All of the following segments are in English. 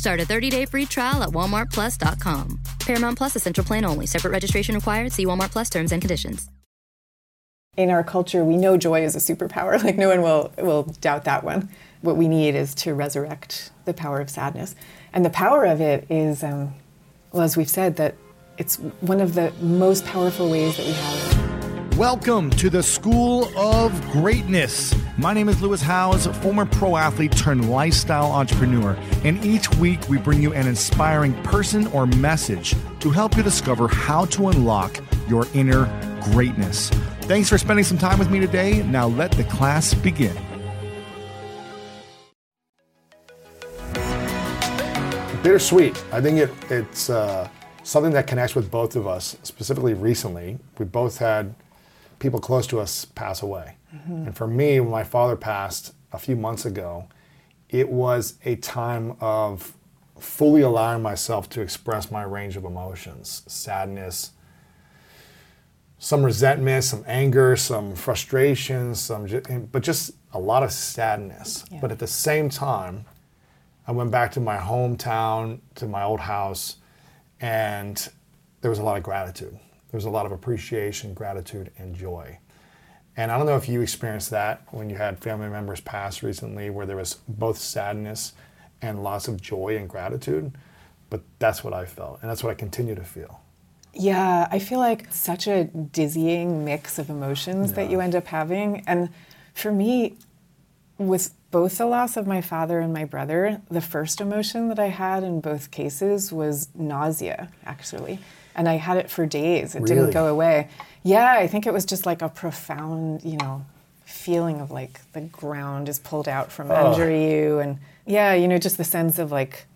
Start a 30-day free trial at walmartplus.com. Paramount Plus Essential Plan only. Separate registration required. See Walmart Plus terms and conditions. In our culture, we know joy is a superpower. Like no one will will doubt that one. What we need is to resurrect the power of sadness, and the power of it is, um, well, as we've said, that it's one of the most powerful ways that we have. Welcome to the School of Greatness. My name is Lewis Howes, former pro athlete turned lifestyle entrepreneur, and each week we bring you an inspiring person or message to help you discover how to unlock your inner greatness. Thanks for spending some time with me today. Now let the class begin. Bittersweet. I think it, it's uh, something that connects with both of us, specifically recently. We both had people close to us pass away. Mm-hmm. And for me, when my father passed a few months ago, it was a time of fully allowing myself to express my range of emotions sadness, some resentment, some anger, some frustration, some, but just a lot of sadness. Yeah. But at the same time, I went back to my hometown, to my old house, and there was a lot of gratitude. There was a lot of appreciation, gratitude, and joy. And I don't know if you experienced that when you had family members pass recently, where there was both sadness and lots of joy and gratitude. But that's what I felt, and that's what I continue to feel. Yeah, I feel like such a dizzying mix of emotions that you end up having. And for me, with both the loss of my father and my brother, the first emotion that I had in both cases was nausea, actually. And I had it for days. It Really? didn't go away. Yeah, I think it was just like a profound, you know, feeling of like the ground is pulled out from under you. And yeah, you know, just the sense of like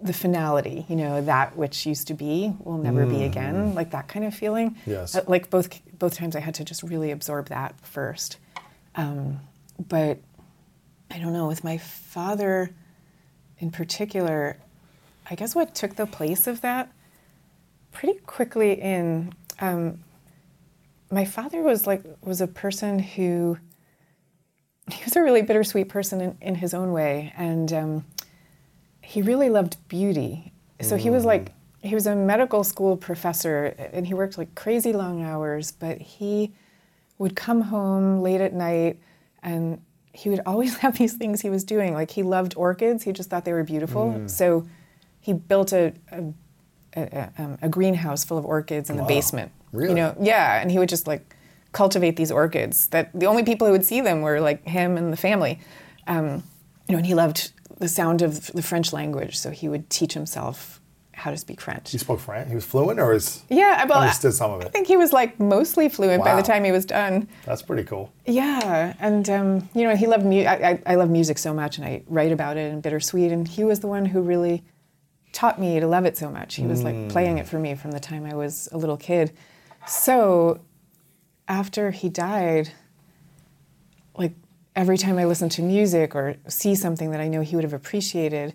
the finality, you know, that which used to be will never be again, like that kind of feeling. Yes. Uh, Like both both times, I had to just really absorb that first. Um, but I don't know, with my father in particular, I guess what took the place of that pretty quickly in um, my father was like was a person who he was a really bittersweet person in, in his own way and um, he really loved beauty. So he was like he was a medical school professor and he worked like crazy long hours but he would come home late at night and he would always have these things he was doing. Like he loved orchids. He just thought they were beautiful. So he built a, a, a, a, um, a greenhouse full of orchids in the basement Really? you know yeah and he would just like cultivate these orchids that the only people who would see them were like him and the family um, you know and he loved the sound of the french language so he would teach himself how to speak french He spoke French. He was fluent, or is yeah well, understood some of i think he was like mostly fluent by the time he was done That's pretty cool. yeah, and um, you know, he loved mu- I, I, I love music so much, and I write about it in Bittersweet. And he was the one who really taught me to love it so much. He was like hmm. playing it for me from the time I was a little kid. So after he died, like every time I listen to music or see something that I know he would have appreciated,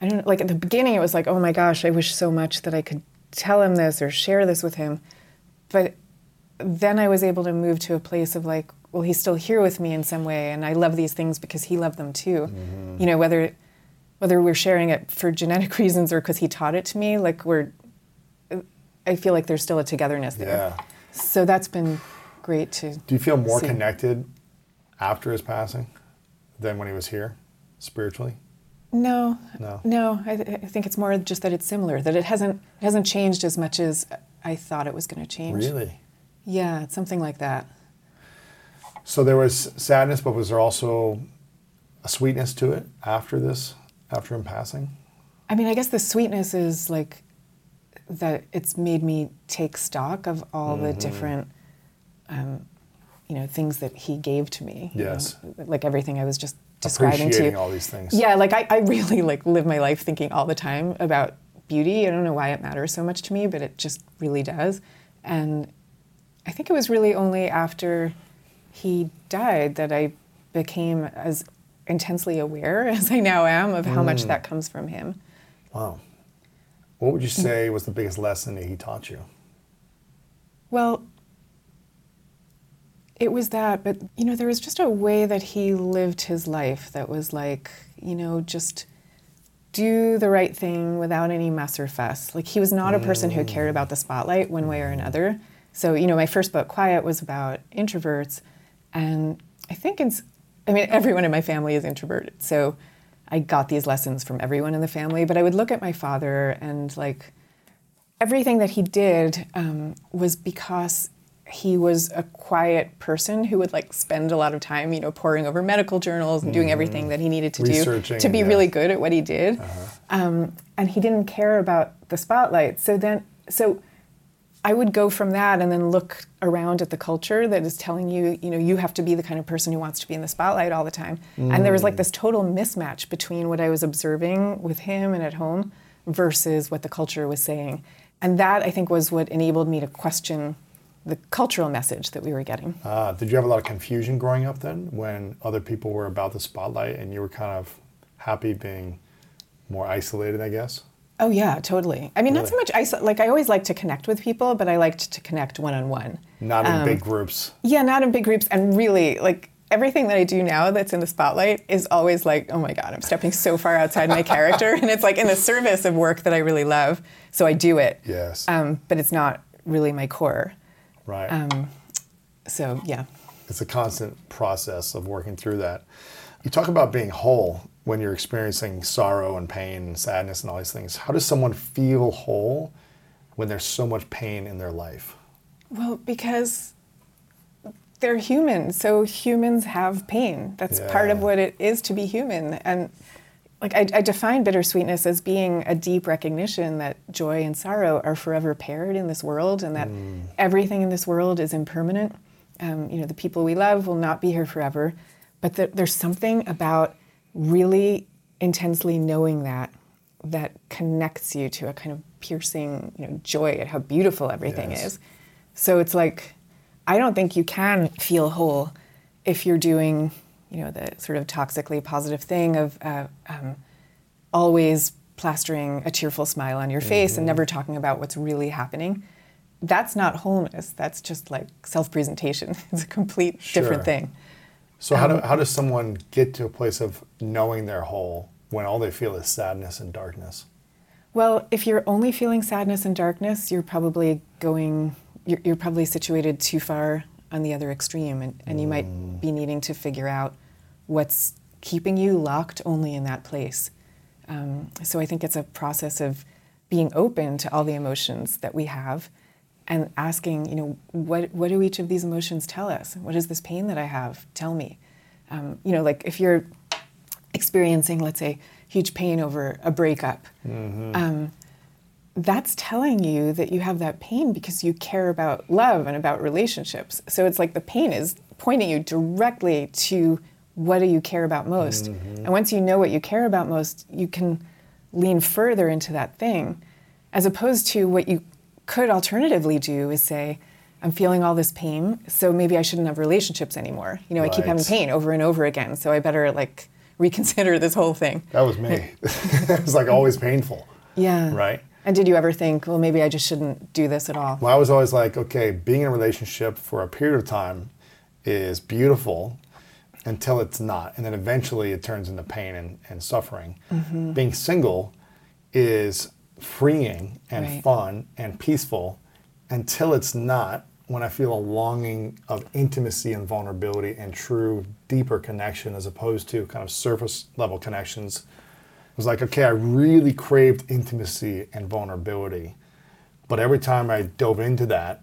I don't like at the beginning it was like, oh my gosh, I wish so much that I could tell him this or share this with him. But then I was able to move to a place of like, well, he's still here with me in some way, and I love these things because he loved them too. Mm-hmm. You know, whether whether we're sharing it for genetic reasons or because he taught it to me, like we're, I feel like there's still a togetherness there. Yeah. So that's been great to. Do you feel more see. connected after his passing than when he was here, spiritually? No, No. no. I, th- I think it's more just that it's similar. That it hasn't it hasn't changed as much as I thought it was going to change. Really? Yeah, it's something like that. So there was sadness, but was there also a sweetness to it after this, after him passing? I mean, I guess the sweetness is like that it's made me take stock of all Mm-hmm. the different, um, you know, things that he gave to me. you Yes. know, like everything I was just describing to you. all these things. Yeah, like I, I really like live my life thinking all the time about beauty. I don't know why it matters so much to me, but it just really does. And I think it was really only after he died that I became as intensely aware as I now am of how much mm. that comes from him. Wow. What would you say was the biggest lesson that he taught you? Well, it was that, but you know, there was just a way that he lived his life that was like, you know, just do the right thing without any mess or fuss. Like he was not a person who cared about the mm. spotlight one way or mm. another. So, you know, my first book, Quiet, was about introverts, and I think it's, I mean, everyone in my family is introverted. So I got these lessons from everyone in the family, but I would look at my father and like everything that he did um, was because he was a quiet person who would like spend a lot of time, you know, poring over medical journals and doing everything that he needed to do to be yeah. really good at what he did. Um, and he didn't care about the spotlight. So then, so I would go from that and then look around at the culture that is telling you, you know, you have to be the kind of person who wants to be in the spotlight all the time. And there was like this total mismatch between what I was observing with him and at home versus what the culture was saying. And that I think was what enabled me to question the cultural message that we were getting. Uh, did you have a lot of confusion growing up then when other people were about the spotlight and you were kind of happy being more isolated, I guess? Oh yeah, totally. I mean, not so much. I like I always like to connect with people, but I liked to connect one on one. Not in big groups. Yeah, not in big groups. And really, like everything that I do now that's in the spotlight is always like, oh my God, I'm stepping so far outside my character. And it's like in the service of work that I really love. So I do it. Yes. Um, but it's not really my core. Right. Um, so yeah. it's a constant process of working through that. You talk about being whole when you're experiencing sorrow and pain and sadness and all these things. How does someone feel whole when there's so much pain in their life? Well, because they're human. So humans have pain. That's part of what it is to be human. And like I, I define bittersweetness as being a deep recognition that joy and sorrow are forever paired in this world, and that everything in this world is impermanent. Um, you know, the people we love will not be here forever, but that there's something about really intensely knowing that that connects you to a kind of piercing, you know, joy at how beautiful everything Yes. is. So it's like, I don't think you can feel whole if you're doing, you know, the sort of toxically positive thing of uh, um, always plastering a cheerful smile on your face Mm-hmm. and never talking about what's really happening. That's not wholeness. That's just like self-presentation. It's a complete Sure. different thing. So how, do, how does someone get to a place of knowing they're whole when all they feel is sadness and darkness? Well, if you're only feeling sadness and darkness, you're probably going, you're, you're probably situated too far on the other extreme, and, and you might be needing to figure out what's keeping you locked only in that place. Um, so I think it's a process of being open to all the emotions that we have and asking, you know, what, what do each of these emotions tell us? What is this pain that I have? Tell me. Um, you know, like if you're experiencing, let's say, huge pain over a breakup, um, that's telling you that you have that pain because you care about love and about relationships. So it's like the pain is pointing you directly to what do you care about most. And once you know what you care about most, you can lean further into that thing, as opposed to what you could alternatively do is say, I'm feeling all this pain, so maybe I shouldn't have relationships anymore. You know, I keep having pain over and over again, so I better like reconsider this whole thing. That was me. it was like always painful. Yeah. Right. And did you ever think, well, maybe I just shouldn't do this at all? Well, I was always like, okay, being in a relationship for a period of time is beautiful until it's not. And then eventually it turns into pain and, and suffering. Mm-hmm. Being single is freeing and Right. fun and peaceful until it's not when I feel a longing of intimacy and vulnerability and true deeper connection as opposed to kind of surface level connections. It was like, okay, I really craved intimacy and vulnerability. But every time I dove into that,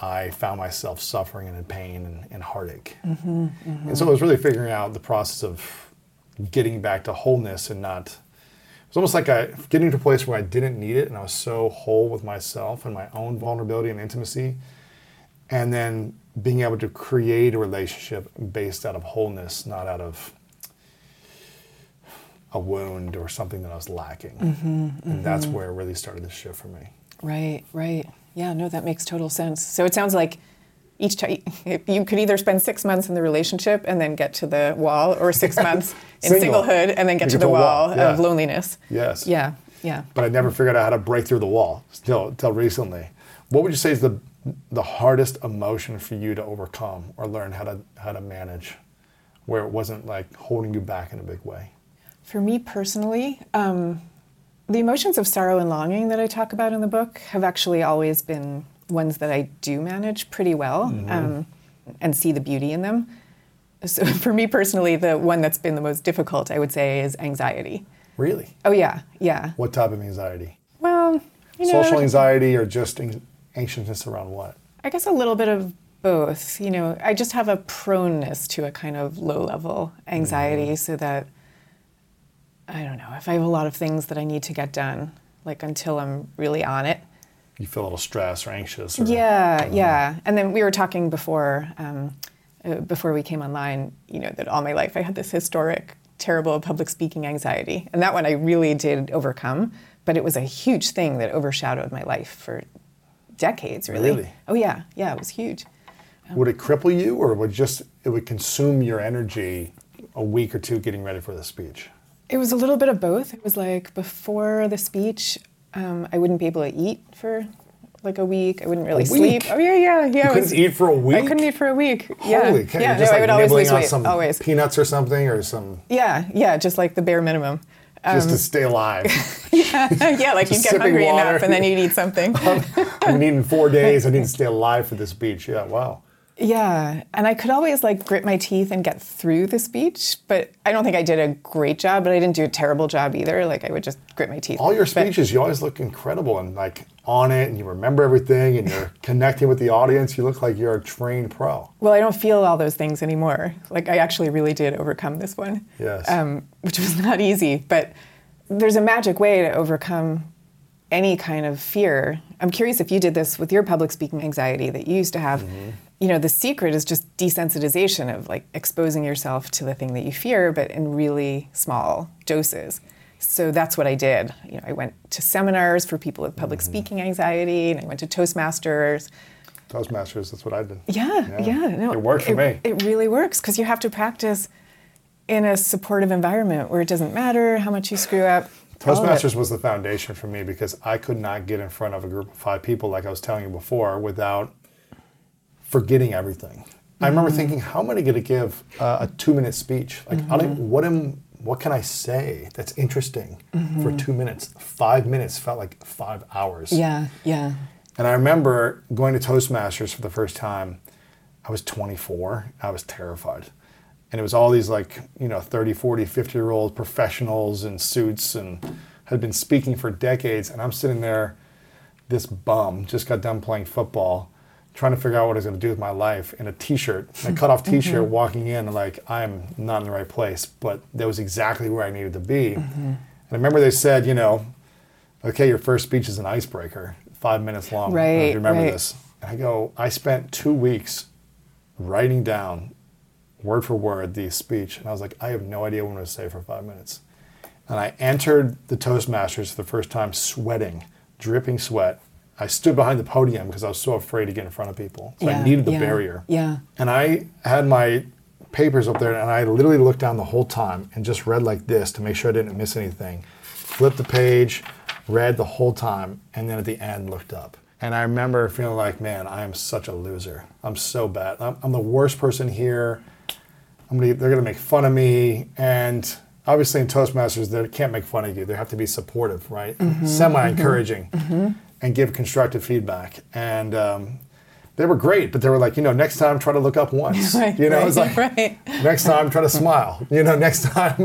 I found myself suffering and in pain and, and heartache. Mm-hmm, mm-hmm. And so it was really figuring out the process of getting back to wholeness and not. It was almost like I getting to a place where I didn't need it and I was so whole with myself and my own vulnerability and intimacy. And then being able to create a relationship based out of wholeness, not out of a wound or something that I was lacking. Mm-hmm, mm-hmm. And that's where it really started to shift for me. Right, right. Yeah, no, that makes total sense. So it sounds like each time you could either spend six months in the relationship and then get to the wall, or six months in Single. singlehood and then get to the wall, wall yeah. of loneliness. Yes. Yeah, yeah. but I never figured out how to break through the wall still until recently. What would you say is the the hardest emotion for you to overcome or learn how to how to manage, where it wasn't like holding you back in a big way? For me personally, um, the emotions of sorrow and longing that I talk about in the book have actually always been ones that I do manage pretty well um, and see the beauty in them. So for me personally, the one that's been the most difficult, I would say, is anxiety. Really? Oh yeah, yeah. What type of anxiety? Well, you know, Social anxiety or just anxiousness around what? I guess a little bit of both. You know, I just have a proneness to a kind of low level anxiety Mm-hmm. so that I don't know, if I have a lot of things that I need to get done, like until I'm really on it. You feel a little stressed or anxious? Or, Yeah, yeah. And then we were talking before um, uh, before we came online, you know, that all my life I had this historic terrible public speaking anxiety. And that one I really did overcome, but it was a huge thing that overshadowed my life for decades really. Really? Oh yeah, yeah, it was huge. Would it cripple you, or would just it would consume your energy a week or two getting ready for the speech? It was a little bit of both. It was like before the speech, um, I wouldn't be able to eat for like a week. I wouldn't really sleep. Oh yeah, yeah, yeah. You couldn't was- eat for a week. I couldn't eat for a week. Yeah, Holy yeah. Just no, like I would always lose on weight. Always. peanuts or something, or some Yeah, yeah, just like the bare minimum. just to stay alive. yeah, yeah, like you'd get hungry water. enough and then you'd eat something. I've been eating four days. I need to stay alive for this beach. Yeah, wow. Yeah, and I could always like grit my teeth and get through the speech, but I don't think I did a great job, but I didn't do a terrible job either. Like I would just grit my teeth. All your But- speeches, you always look incredible and like on it, and you remember everything, and you're connecting with the audience. You look like you're a trained pro. Well, I don't feel all those things anymore. Like I actually really did overcome this one. Yes. Um, which was not easy, but there's a magic way to overcome any kind of fear. I'm curious if you did this with your public speaking anxiety that you used to have. You know, the secret is just desensitization of like exposing yourself to the thing that you fear, but in really small doses. So that's what I did. You know, I went to seminars for people with public mm-hmm. speaking anxiety, and I went to Toastmasters. Toastmasters, that's what I did. Yeah, Yeah. yeah. no, It worked for me. It really works because you have to practice in a supportive environment where it doesn't matter how much you screw up. it. Toastmasters was the foundation for me because I could not get in front of a group of five people, like I was telling you before, without forgetting everything. I remember Mm-hmm. thinking, how am I going to give uh, a two-minute speech? Like, Mm-hmm. what am, what can I say that's interesting for Mm-hmm. two minutes? Five minutes felt like five hours. Yeah, yeah. And I remember going to Toastmasters for the first time. I was 24. I was terrified. And it was all these like, you know, 30, 40, 50 year old professionals in suits and had been speaking for decades. And I'm sitting there, this bum, just got done playing football, trying to figure out what I was going to do with my life in a t shirt, a cut off mm-hmm. t shirt, mm-hmm. walking in, like, I'm not in the right place. But that was exactly where I needed to be. Mm-hmm. And I remember they said, you know, okay, your first speech is an icebreaker, five minutes long. Right, you remember right. this. And I go, I spent two weeks writing down word for word the speech. And I was like, I have no idea what I'm going to say for five minutes. And I entered the Toastmasters for the first time sweating, dripping sweat. I stood behind the podium because I was so afraid to get in front of people. So I needed the yeah, barrier. yeah. And I had my papers up there and I literally looked down the whole time and just read like this to make sure I didn't miss anything. Flipped the page, read the whole time, and then at the end looked up. And I remember feeling like, man, I am such a loser. I'm so bad. I'm, I'm the worst person here. I'm gonna, they're going to make fun of me. And obviously in Toastmasters, they can't make fun of you. They have to be supportive, right? Mm-hmm, Semi encouraging and give constructive feedback. And um, they were great, but they were like, you know, next time try to look up once. Right, you know, right, it's like, right. next time try to smile. You know, next time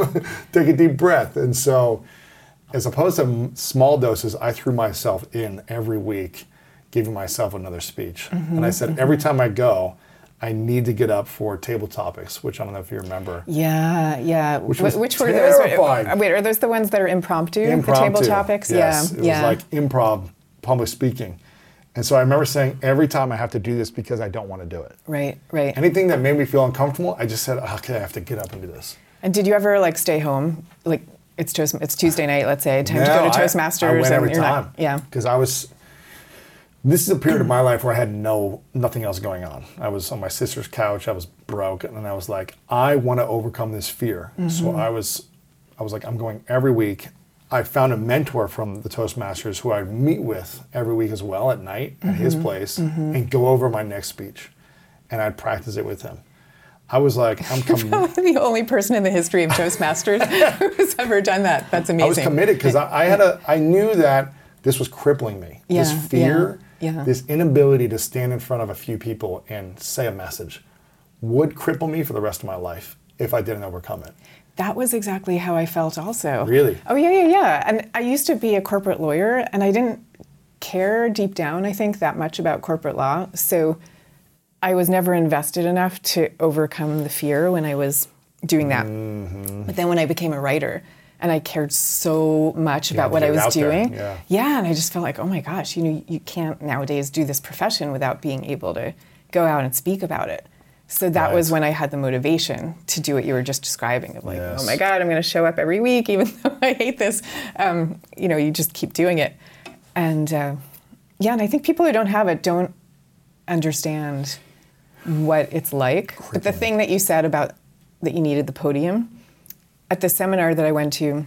take a deep breath. And so, as opposed to small doses, I threw myself in every week, giving myself another speech. And I said, every time I go, I need to get up for table topics, which I don't know if you remember. Yeah, yeah. Which Wh- Which were those? terrifying. uh, Wait, are those the ones that are impromptu? The table topics? Yes, yeah, it yeah. was like improv public speaking. And so I remember saying, every time I have to do this because I don't want to do it. right, right. Anything that made me feel uncomfortable, I just said, okay, I have to get up and do this. And did you ever like stay home? Like it's Toast, it's Tuesday night, let's say, time to go to I- Toastmasters. I, went and every time. Not, yeah. Because I was, this is a period of my life where I had no nothing else going on. I was on my sister's couch. I was broke, and I was like, I want to overcome this fear. So mm-hmm. I was, I was like, I'm going every week. I found a mentor from the Toastmasters who I'd meet with every week as well at night at his mm-hmm. place mm-hmm. and go over my next speech, and I'd practice it with him. I was like, I'm coming. the only person in the history of Toastmasters who's ever done that. That's amazing. I was committed because I, I had a. I knew that this was crippling me. Yeah, this fear, yeah, yeah. this inability to stand in front of a few people and say a message, would cripple me for the rest of my life if I didn't overcome it. That was exactly how I felt also. Really? Oh, yeah, yeah, yeah. And I used to be a corporate lawyer, and I didn't care deep down, I think, that much about corporate law. So I was never invested enough to overcome the fear when I was doing that. Mm-hmm. But then when I became a writer, and I cared so much about what I was doing. yeah. and I just felt like, oh my gosh, you know, you can't nowadays do this profession without being able to go out and speak about it. So that was when I had the motivation to do what you were just describing of like, Yes. oh my God, I'm going to show up every week, even though I hate this. Um, you know, you just keep doing it. And uh, yeah, and I think people who don't have it don't understand what it's like. But the thing that you said about that you needed the podium, at the seminar that I went to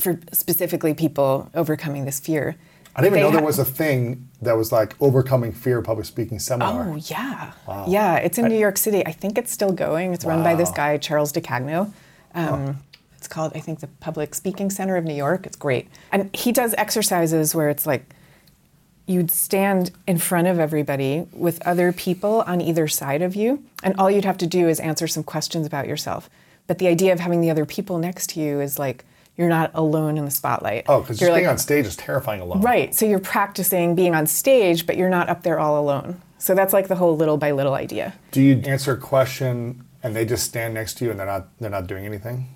for specifically people overcoming this fear. I didn't even know there was a thing that was like overcoming fear public speaking seminar. Oh yeah, yeah. It's in New York City. I think it's still going. It's run by this guy Charles DeCagno. Um, It's called, I think, the Public Speaking Center of New York. It's great, and he does exercises where it's like you'd stand in front of everybody with other people on either side of you, and all you'd have to do is answer some questions about yourself. But the idea of having the other people next to you is like you're not alone in the spotlight. Oh, because just being on stage is terrifying alone. Right. So you're practicing being on stage, but you're not up there all alone. So that's like the whole little by little idea. Do you answer a question and they just stand next to you and they're not they're not doing anything?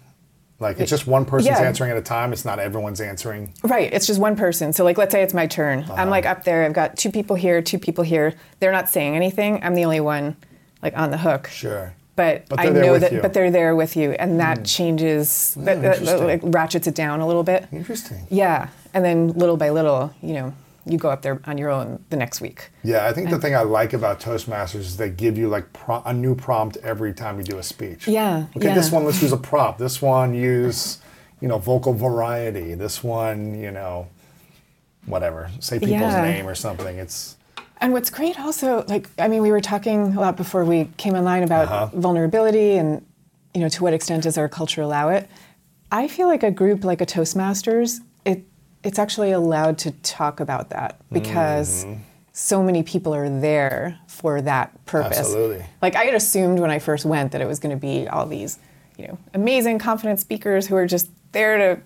Like it's just one person's Yeah. answering at a time. It's not everyone's answering. Right. It's just one person. So like let's say it's my turn. Uh-huh. I'm like up there, I've got two people here, two people here. They're not saying anything. I'm the only one like on the hook. Sure. But, But I know that you. Hmm. but they're there with you and that changes that, that, that, like ratchets it down a little bit. Interesting. Yeah. And then little by little, you know, you go up there on your own the next week. Yeah, I think the thing I like about Toastmasters is they give you like pro- a new prompt every time you do a speech. Yeah, Okay, this one let's use a prop. This one use, you know, vocal variety. This one, you know, whatever. Say people's Yeah. name or something. It's And what's great also, like, I mean, we were talking a lot before we came online about Uh-huh. vulnerability and, you know, to what extent does our culture allow it? I feel like a group like a Toastmasters, it it's actually allowed to talk about that because Mm-hmm. so many people are there for that purpose. Absolutely. Like I had assumed when I first went that it was going to be all these, you know, amazing, confident speakers who are just there to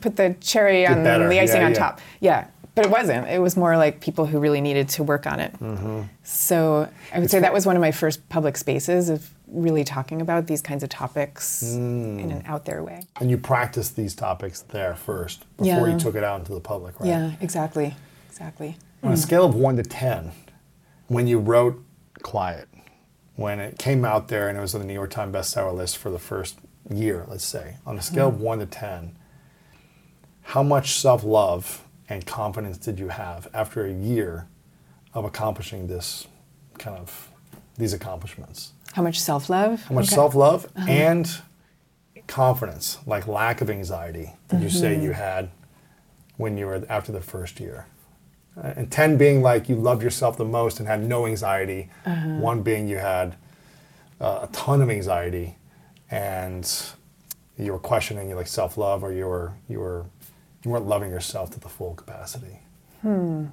put the cherry on better. the icing Yeah, on yeah. top. Yeah, but it wasn't. It was more like people who really needed to work on it. Mm-hmm. So I would say that was one of my first public spaces of really talking about these kinds of topics Mm. in an out there way. and you practice these topics there first before Yeah. you took it out into the public, right? Yeah, exactly, exactly. On a scale of one to ten, when you wrote Quiet, when it came out there and it was on the New York Times bestseller list for the first year, let's say, on a scale of one to ten, how much self-love and confidence did you have after a year of accomplishing this kind of these accomplishments? How much self love? How much self-love and confidence, like lack of anxiety, did you say you had when you were after the first year? Uh, and 10 being like you loved yourself the most and had no anxiety. One being you had uh, a ton of anxiety and you were questioning your like self-love or you were you were you weren't loving yourself to the full capacity. Hmm.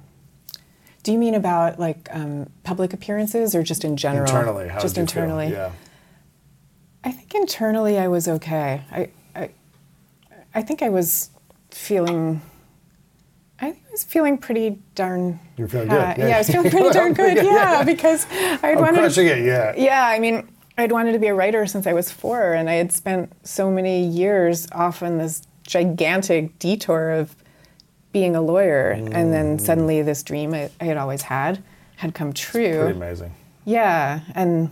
Do you mean about like um, public appearances or just in general? Internally, how just you feel? internally. Yeah. I think internally I was okay. I, I, I think I was feeling. I think I was feeling pretty darn. You were feeling good, yeah. Yeah, I was feeling pretty darn good. Yeah, because I'd I'm wanted. crushing it, yeah. Yeah, I mean, I'd wanted to be a writer since I was four, and I had spent so many years off on this gigantic detour of being a lawyer, and Mm. then suddenly this dream I, I had always had had come true. Pretty amazing. Yeah, and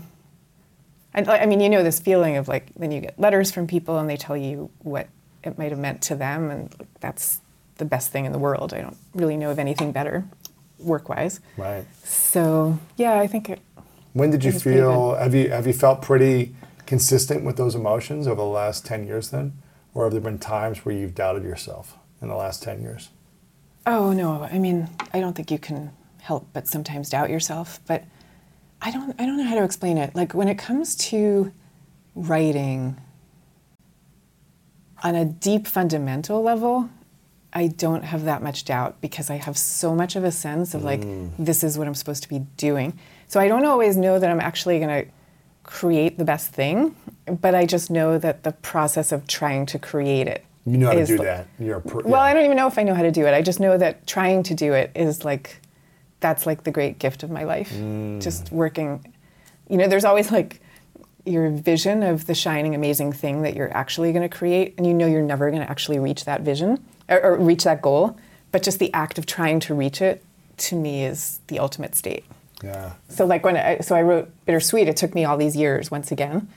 and I mean, you know this feeling of like then you get letters from people and they tell you what it might have meant to them, and that's the best thing in the world. I don't really know of anything better. work wise. Right. So yeah, I think it, When did you It was pretty feel? Have you have you felt pretty consistent with those emotions over the last ten years then, or have there been times where you've doubted yourself in the last ten years? Oh no, I mean, I don't think you can help but sometimes doubt yourself, but I don't I don't know how to explain it. Like when it comes to writing on a deep fundamental level, I don't have that much doubt because I have so much of a sense of like mm. this is what I'm supposed to be doing. So I don't always know that I'm actually going to create the best thing, but I just know that the process of trying to create it You know how to do that. You're per- well, yeah. I don't even know if I know how to do it. I just know that trying to do it is like that's like the great gift of my life. Mm. Just working. You know, there's always like your vision of the shining, amazing thing that you're actually going to create, and you know you're never going to actually reach that vision or, or reach that goal. But just the act of trying to reach it, to me, is the ultimate state. Yeah. So like when I, so I wrote Bittersweet, it took me all these years once again.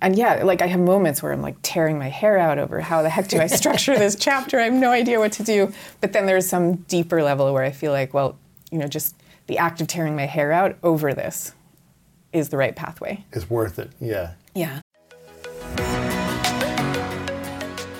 And yeah, like I have moments where I'm like tearing my hair out over how the heck do I structure this chapter? I have no idea what to do. But then there's some deeper level where I feel like, well, you know, just the act of tearing my hair out over this is the right pathway. It's worth it. Yeah. Yeah.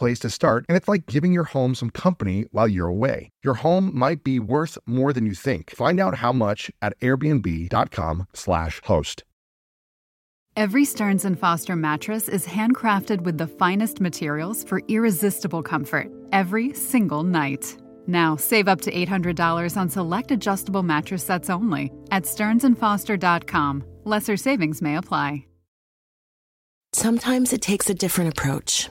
place to start, and it's like giving your home some company while you're away. Your home might be worth more than you think. Find out how much at airbnb.com/slash host. Every Stearns and Foster mattress is handcrafted with the finest materials for irresistible comfort every single night. Now, save up to $800 on select adjustable mattress sets only at stearnsandfoster.com. Lesser savings may apply. Sometimes it takes a different approach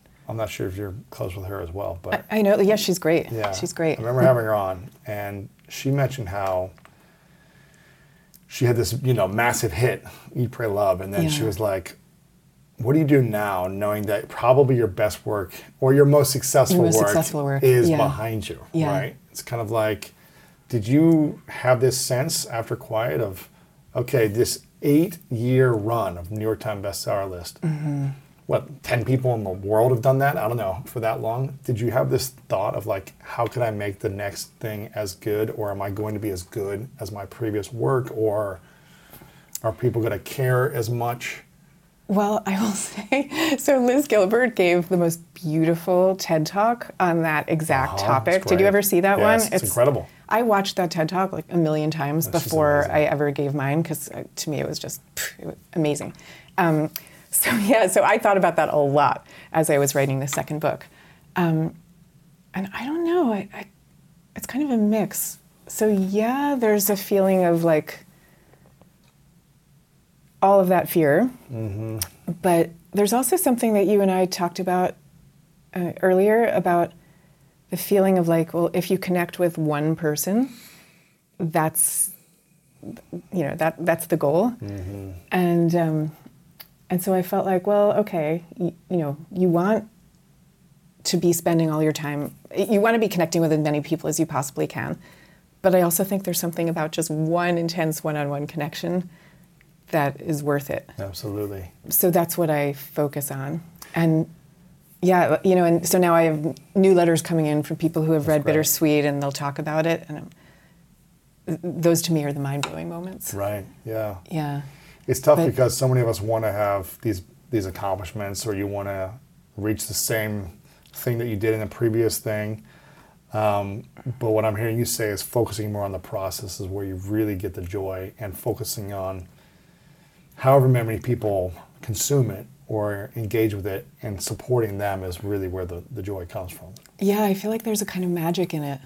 I'm not sure if you're close with her as well, but I know. Yeah, she's great. yeah, She's great. I remember having her on, and she mentioned how she had this, you know, massive hit, "Eat, Pray, Love," and then she was like, "What do you do now, knowing that probably your best work or your most successful, Your most work, successful work, is yeah. behind you?" Yeah. Right? It's kind of like, did you have this sense after Quiet of, okay, this eight-year run of New York Times bestseller list? Mm-hmm. What 10 people in the world have done that i don't know for that long did you have this thought of like how could i make the next thing as good or am i going to be as good as my previous work or are people going to care as much Well, I will say, so Liz Gilbert gave the most beautiful TED talk on that exact Uh-huh, topic. Did you ever see that Yes, one? it's incredible. I watched that TED talk like a million times She's before. I ever gave mine because uh, to me it was just pff, it was amazing. Um, so yeah, so I thought about that a lot as I was writing the second book, um, and I don't know, I, I, it's kind of a mix. So yeah, there's a feeling of like all of that fear, but there's also something that you and I talked about uh, earlier about the feeling of like, well, if you connect with one person, that's you know that that's the goal, and um, and so I felt like, well, okay, you, you know, you want to be spending all your time, you want to be connecting with as many people as you possibly can, but I also think there's something about just one intense one-on-one connection that is worth it absolutely so that's what I focus on. And yeah, uh, you know, and so now I have new letters coming in from people who have read great. Bittersweet and they'll talk about it. And th- those to me are the mind blowing moments. right yeah Yeah. It's tough But- because so many of us want to have these these accomplishments or you want to reach the same thing that you did in the previous thing Um, but what I'm hearing you say is focusing more on the process is where you really get the joy and focusing on however many people consume it or engage with it and supporting them is really where the, the joy comes from. Yeah, I feel like there's a kind of magic in it.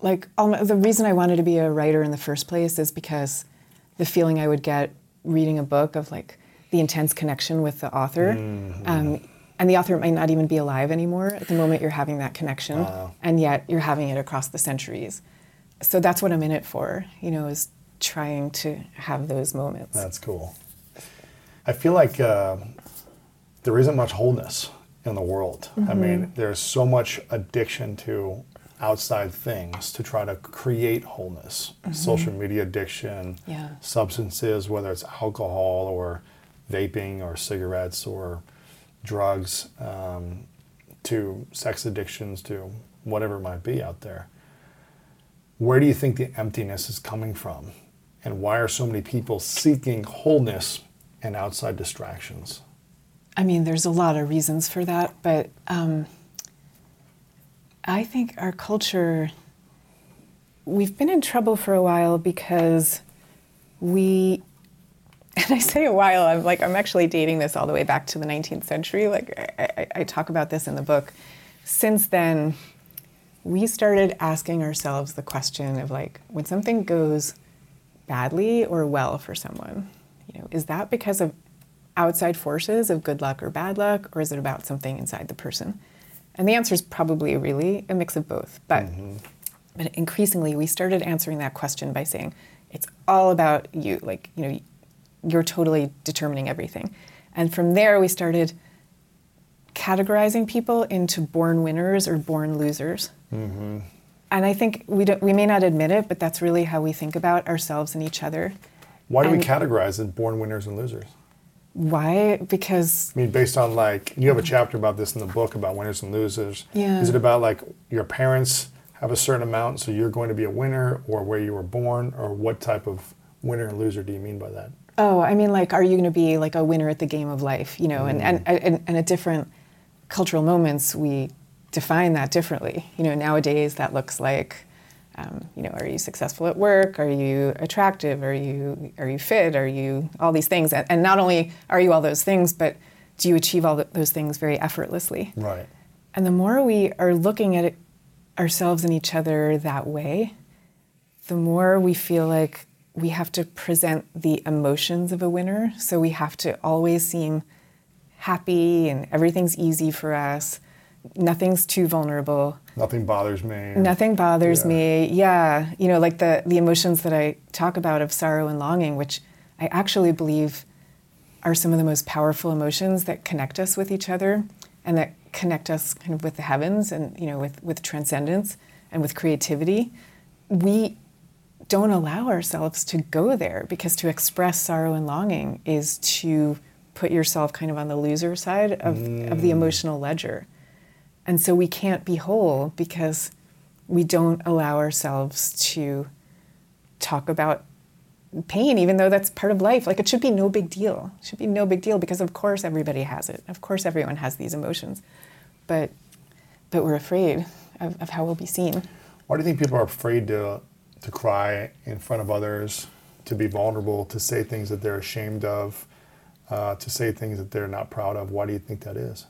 Like um, the reason I wanted to be a writer in the first place is because the feeling I would get reading a book of like the intense connection with the author. Um, and the author might not even be alive anymore at the moment you're having that connection, and yet you're having it across the centuries. So that's what I'm in it for, you know, is trying to have those moments. That's cool. I feel like uh, there isn't much wholeness in the world. I Mm-hmm. mean, there's so much addiction to outside things to try to create wholeness. Social media addiction, Mm-hmm. Yeah. substances, whether it's alcohol or vaping or cigarettes or drugs, um, to sex addictions, to whatever it might be out there. Where do you think the emptiness is coming from? And why are so many people seeking wholeness and outside distractions? I mean, there's a lot of reasons for that, but um, I think our culture, we've been in trouble for a while because we, and I say a while, I'm like, I'm actually dating this all the way back to the 19th century. Like, I, I, I talk about this in the book. Since then, we started asking ourselves the question of like, when something goes badly or well for someone, you know, is that because of outside forces of good luck or bad luck, or is it about something inside the person? And the answer is probably really a mix of both. But mm-hmm. but increasingly, we started answering that question by saying it's all about you. Like you know, you're totally determining everything. And from there, we started categorizing people into born winners or born losers. Mm-hmm. And I think we don't, we may not admit it, but that's really how we think about ourselves and each other. Why do we categorize as born winners and losers? Why? Because I mean, based on like, you have a chapter about this in the book about winners and losers. Yeah. Is it about like your parents have a certain amount, so you're going to be a winner, or where you were born, or what type of winner and loser do you mean by that? Oh, I mean, like, are you going to be like a winner at the game of life? You know, and, and, mm. and, and at different cultural moments, we define that differently. You know, nowadays that looks like, um, you know, are you successful at work? Are you attractive? Are you are you fit? Are you all these things? And, and not only are you all those things, but do you achieve all th- those things very effortlessly? Right. And the more we are looking at ourselves and each other that way, the more we feel like we have to present the emotions of a winner. So we have to always seem happy and everything's easy for us. Nothing's too vulnerable. Nothing bothers me. Nothing bothers Yeah. me. Yeah, you know, like the the emotions that I talk about of sorrow and longing, which I actually believe are some of the most powerful emotions that connect us with each other and that connect us kind of with the heavens and you know with with transcendence and with creativity. We don't allow ourselves to go there because to express sorrow and longing is to put yourself kind of on the loser side of, of the mm. emotional ledger. And so we can't be whole because we don't allow ourselves to talk about pain, even though that's part of life. Like it should be no big deal. It should be no big deal because of course everybody has it. Of course everyone has these emotions. But but we're afraid of, of how we'll be seen. Why do you think people are afraid to to cry in front of others, to be vulnerable, to say things that they're ashamed of, uh, to say things that they're not proud of? Why do you think that is?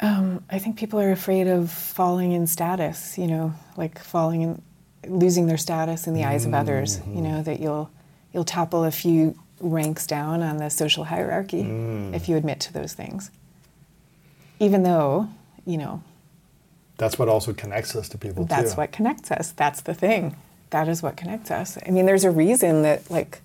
Um, I think people are afraid of falling in status, you know, like falling in, losing their status in the eyes of others. You know that you'll you'll topple a few ranks down on the social hierarchy if you admit to those things. Even though, you know, That's what also connects us to people that's too. what connects us. That's the thing. That is what connects us. I mean, there's a reason that like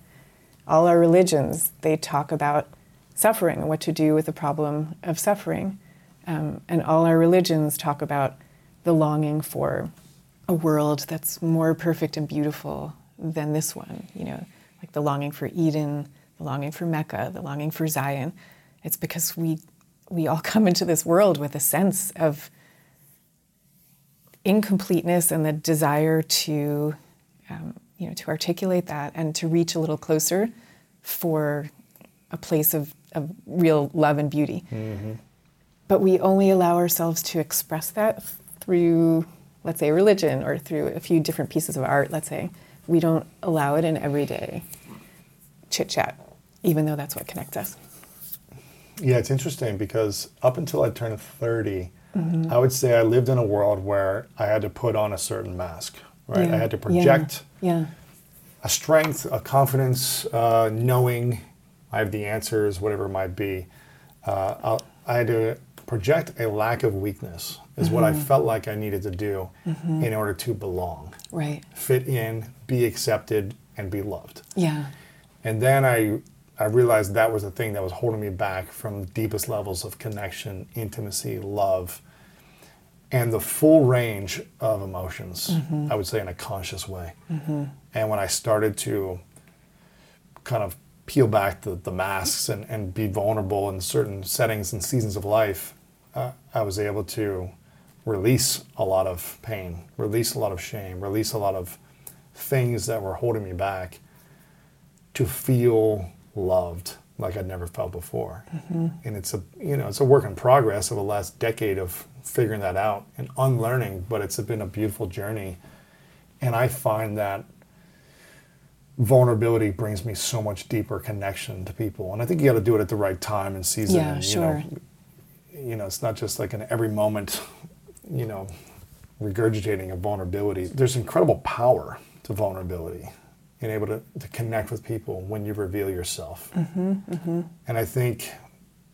all our religions they talk about suffering and what to do with the problem of suffering, um, and all our religions talk about the longing for a world that's more perfect and beautiful than this one. You know, like the longing for Eden, the longing for Mecca, the longing for Zion. It's because we we all come into this world with a sense of incompleteness and the desire to, um, you know, to articulate that and to reach a little closer for a place of, of real love and beauty. But we only allow ourselves to express that through let's say, religion or through a few different pieces of art, let's say, we don't allow it in everyday chit chat, even though that's what connects us. Yeah, it's interesting because up until I turned 30, I would say I lived in a world where I had to put on a certain mask, right? Yeah, I had to yeah, project Yeah. a strength, a confidence, uh, knowing I have the answers, whatever it might be. Uh, I'll- I had to project a lack of weakness, is what I mm-hmm. felt like I needed to do mm-hmm. in order to belong, Right. fit in, be accepted, and be loved. Yeah. And then I, I realized that was the thing that was holding me back from deepest levels of connection, intimacy, love, and the full range of emotions, mm-hmm. I would say in a conscious way. And when I started to kind of peel back the, the masks and, and be vulnerable in certain settings and seasons of life, uh, I was able to release a lot of pain, release a lot of shame, release a lot of things that were holding me back to feel loved like I'd never felt before. And it's a you know it's a work in progress of the last decade of figuring that out and unlearning, but it's been a beautiful journey. And I find that vulnerability brings me so much deeper connection to people. And I think you got to do it at the right time and season. Yeah, and, you sure. Know, you know, it's not just like an every moment, you know, regurgitating of vulnerability. There's incredible power to vulnerability and able to, to connect with people when you reveal yourself. Mm-hmm, mm-hmm. And I think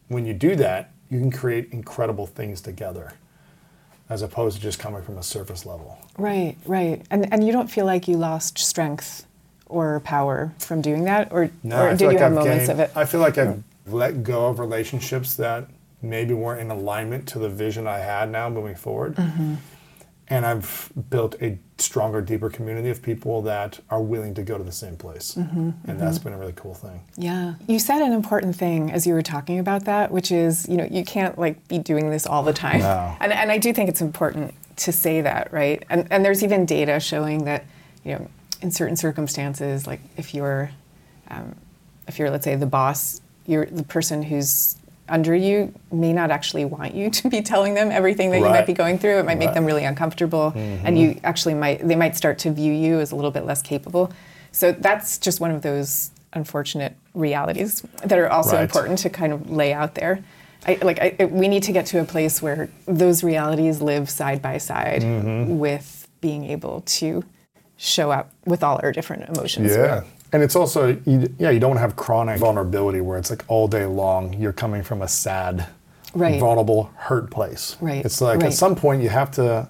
when you do that, you can create incredible things together as opposed to just coming from a surface level. Right, right. And and you don't feel like you lost strength or power from doing that, or No, or did feel you have I've moments gained- of it? I feel like I've mm. let go of relationships that maybe weren't in alignment to the vision I had now moving forward. Mm-hmm. And I've built a stronger, deeper community of people that are willing to go to the same place. Mm-hmm, And that's been a really cool thing. Yeah. You said an important thing as you were talking about that, which is, you know, you can't like be doing this all the time. No. And, and I do think it's important to say that, right? And, and there's even data showing that, you know, in certain circumstances, like if you're, um, if you're, let's say, the boss, you're the person who's under you may not actually want you to be telling them everything that you might be going through. It might make Right. them really uncomfortable, and you actually might they might start to view you as a little bit less capable. So that's just one of those unfortunate realities that are also Right. important to kind of lay out there. I, like I, we need to get to a place where those realities live side by side Mm-hmm. with being able to show up with all our different emotions. Yeah. And it's also, you, yeah, you don't have chronic vulnerability where it's like all day long you're coming from a sad, Right. vulnerable, hurt place. Right, It's like right. at some point you have to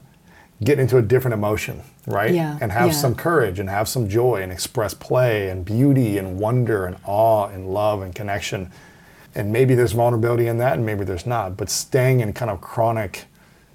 get into a different emotion, right? Yeah, And have yeah. some courage and have some joy and express play and beauty and wonder and awe and love and connection. And maybe there's vulnerability in that and maybe there's not. But staying in kind of chronic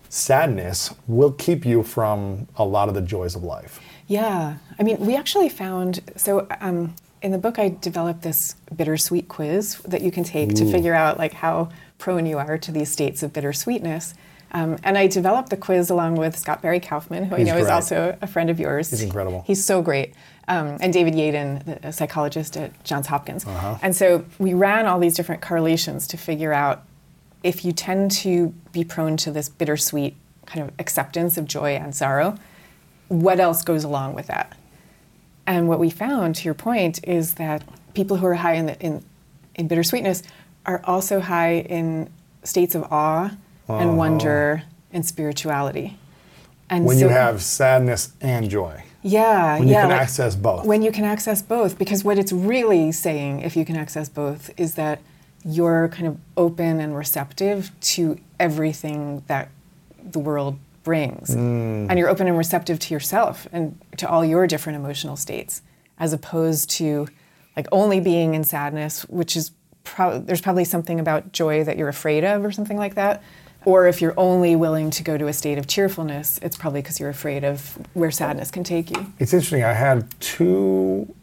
sadness will keep you from a lot of the joys of life. Yeah, I mean, we actually found so um, in the book I developed this bittersweet quiz that you can take to figure out like how prone you are to these states of bittersweetness. Um, and I developed the quiz along with Scott Barry Kaufman, who He's I know is also a friend of yours. He's incredible. He's so great. Um, and David Yaden, the- a psychologist at Johns Hopkins. Uh-huh. And so we ran all these different correlations to figure out if you tend to be prone to this bittersweet kind of acceptance of joy and sorrow, what else goes along with that? And what we found, to your point, is that people who are high in, the, in, in bittersweetness are also high in states of awe and uh-huh. wonder and spirituality. And When so- you have sadness and joy. yeah, when you yeah, can like, access both. When you can access both, because what it's really saying, if you can access both, is that you're kind of open and receptive to everything that the world brings, Mm. and you're open and receptive to yourself and to all your different emotional states, as opposed to like only being in sadness, which is pro- there's probably something about joy that you're afraid of or something like that. Or if you're only willing to go to a state of cheerfulness, it's probably because you're afraid of where sadness can take you. It's interesting. I had two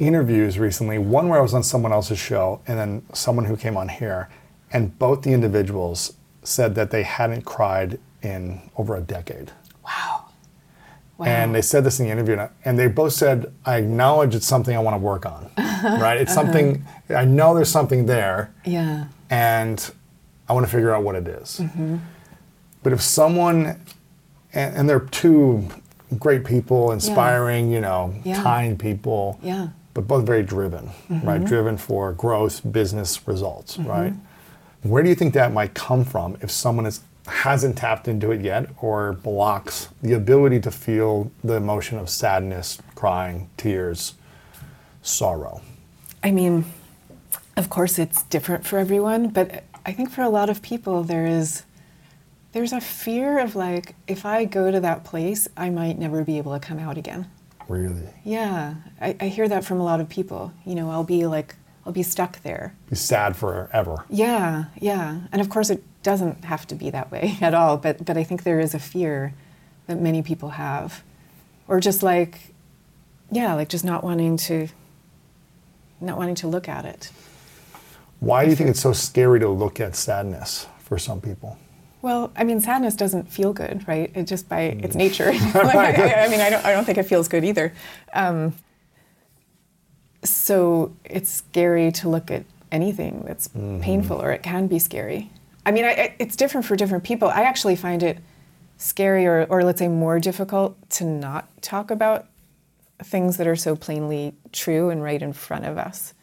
interviews recently. One where I was on someone else's show, and then someone who came on here, and both the individuals said that they hadn't cried in over a decade. Wow. Wow. And they said this in the interview, and I- and they both said, "I acknowledge it's something I want to work on. right? It's something I know there's something there, yeah. and I want to figure out what it is. Mm-hmm. But if someone and, and they're two great people, inspiring, you know, Yeah. kind people. Yeah. But both very driven, right? Driven for growth, business results, right? Where do you think that might come from if someone is hasn't tapped into it yet or blocks the ability to feel the emotion of sadness, crying, tears, sorrow? I mean, of course, it's different for everyone, but I think for a lot of people, there is there's a fear of like, if I go to that place, I might never be able to come out again. Really? Yeah, I, I hear that from a lot of people. You know, I'll be like, I'll be stuck there. Be sad forever. Yeah, yeah, and of course, it doesn't have to be that way at all. But but I think there is a fear that many people have, or just like, yeah, like just not wanting to, not wanting to look at it. Why do you think it's so scary to look at sadness for some people? Well, I mean, sadness doesn't feel good, right? It just by its nature. Like, I, I mean, I don't, I don't think it feels good either. Um, so it's scary to look at anything that's painful, or it can be scary. I mean, I, it's different for different people. I actually find it scary, or, or let's say more difficult, to not talk about things that are so plainly true and right in front of us.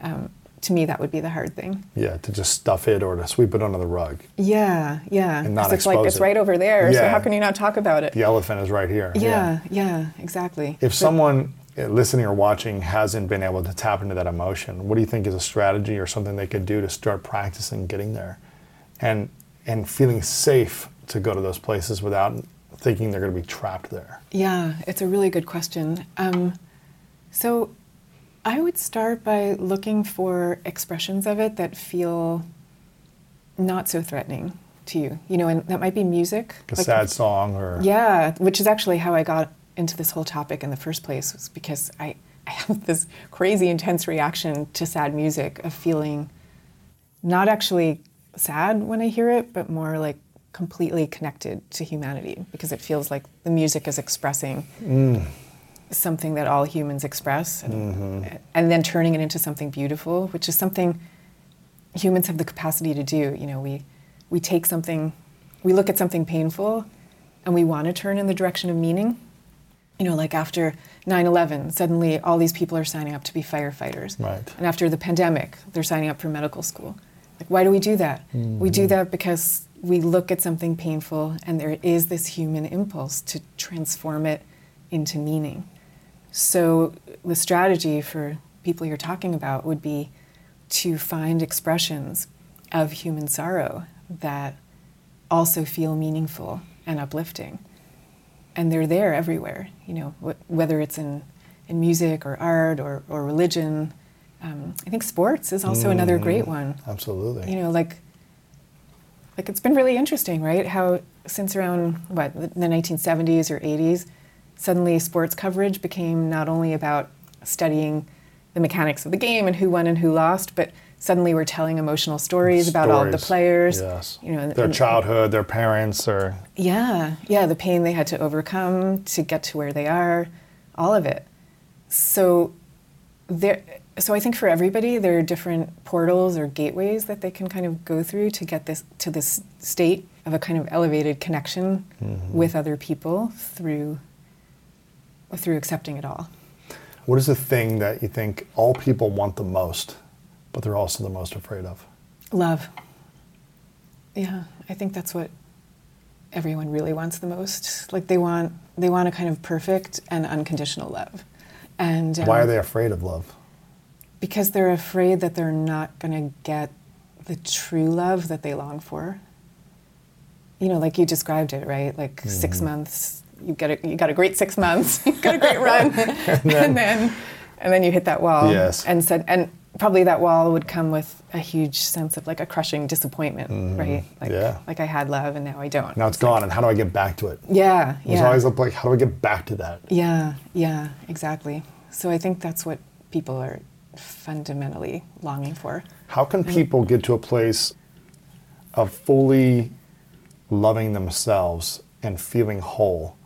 Um, to me, that would be the hard thing. Yeah, to just stuff it or to sweep it under the rug. Yeah, yeah. And not it's like expose it's it. right over there. Yeah. So how can you not talk about it? The elephant is right here. Yeah, yeah, exactly. If someone uh, listening or watching hasn't been able to tap into that emotion, what do you think is a strategy or something they could do to start practicing getting there, and and feeling safe to go to those places without thinking they're going to be trapped there? Yeah, it's a really good question. Um, so I would start by looking for expressions of it that feel not so threatening to you. You know, and that might be music. A like- sad song or Yeah, which is actually how I got into this whole topic in the first place, was because I, I have this crazy intense reaction to sad music of feeling not actually sad when I hear it, but more like completely connected to humanity because it feels like the music is expressing mm. something that all humans express and, mm-hmm. and then turning it into something beautiful, which is something humans have the capacity to do. You know, we, we take something, we look at something painful and we want to turn in the direction of meaning. You know, like after 9 11, suddenly all these people are signing up to be firefighters. Right. And after the pandemic, they're signing up for medical school. Like, why do we do that? We do mm-hmm. that because we look at something painful and there is this human impulse to transform it into meaning. So, the strategy for people you're talking about would be to find expressions of human sorrow that also feel meaningful and uplifting. And they're there everywhere, you know, wh- whether it's in, in music or art or, or religion. Um, I think sports is also another great one. absolutely. You know, like, like it's been really interesting, right? How since around what the the 1970s or 80s, suddenly sports coverage became not only about studying the mechanics of the game and who won and who lost, but suddenly we're telling emotional stories, about all the players. Yes. You know, their and- childhood, their parents, or yeah, yeah, the pain they had to overcome to get to where they are, all of it. So there so I think for everybody there are different portals or gateways that they can kind of go through to get this to this state of a kind of elevated connection with other people through through accepting it all. what is the thing that you think all people want the most, but they're also the most afraid of? Love. Yeah, I think that's what everyone really wants the most. Like they want they want a kind of perfect and unconditional love. And Why are um, they afraid of love? Because they're afraid that they're not going to get the true love that they long for. You know, like you described it, right? Like Mm-hmm. six months, you get a, you got a great six months, you got a great run, and then and then you hit that wall. Yes. And said, and probably that wall would come with a huge sense of like a crushing disappointment, right? Like. Yeah. like I had love and now I don't. Now it's gone, and how do I get back to it? Yeah, There's yeah. always like, how do I get back to that? Yeah, yeah, exactly. So I think that's what people are fundamentally longing for. How can people get to a place of fully loving themselves and feeling whole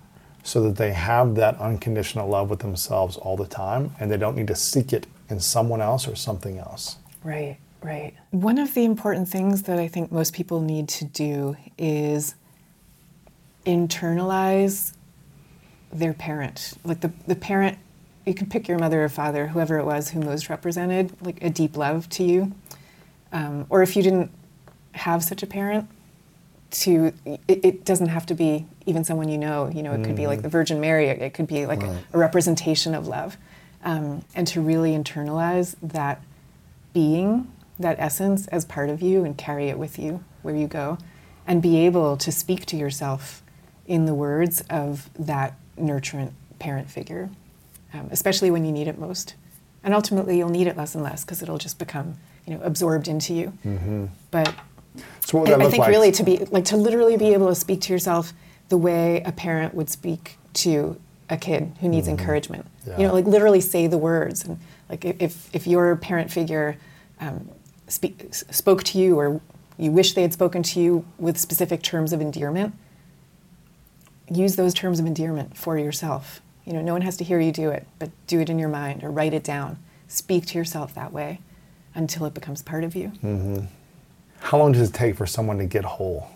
so that they have that unconditional love with themselves all the time and they don't need to seek it in someone else or something else? Right, right. One of the important things that I think most people need to do is internalize their parent. Like the, the parent, you can pick your mother or father, whoever it was who most represented like a deep love to you. Um, or if you didn't have such a parent, to it, it, doesn't have to be even someone you know. You know, it could be like the Virgin Mary. It, it could be like right. a, a, representation of love, um, and to really internalize that being, that essence as part of you, and carry it with you where you go, and be able to speak to yourself in the words of that nurturant parent figure, um, especially when you need it most. And ultimately, you'll need it less and less because it'll just become, you know, absorbed into you. Mm-hmm. But so what I, I think like? really to be like to literally be able to speak to yourself the way a parent would speak to a kid who needs mm-hmm. encouragement. Yeah. You know, like literally say the words. And like if if your parent figure um, speak, spoke to you or you wish they had spoken to you with specific terms of endearment, use those terms of endearment for yourself. You know, no one has to hear you do it, but do it in your mind or write it down. Speak to yourself that way until it becomes part of you. Mm-hmm. How long does it take for someone to get whole?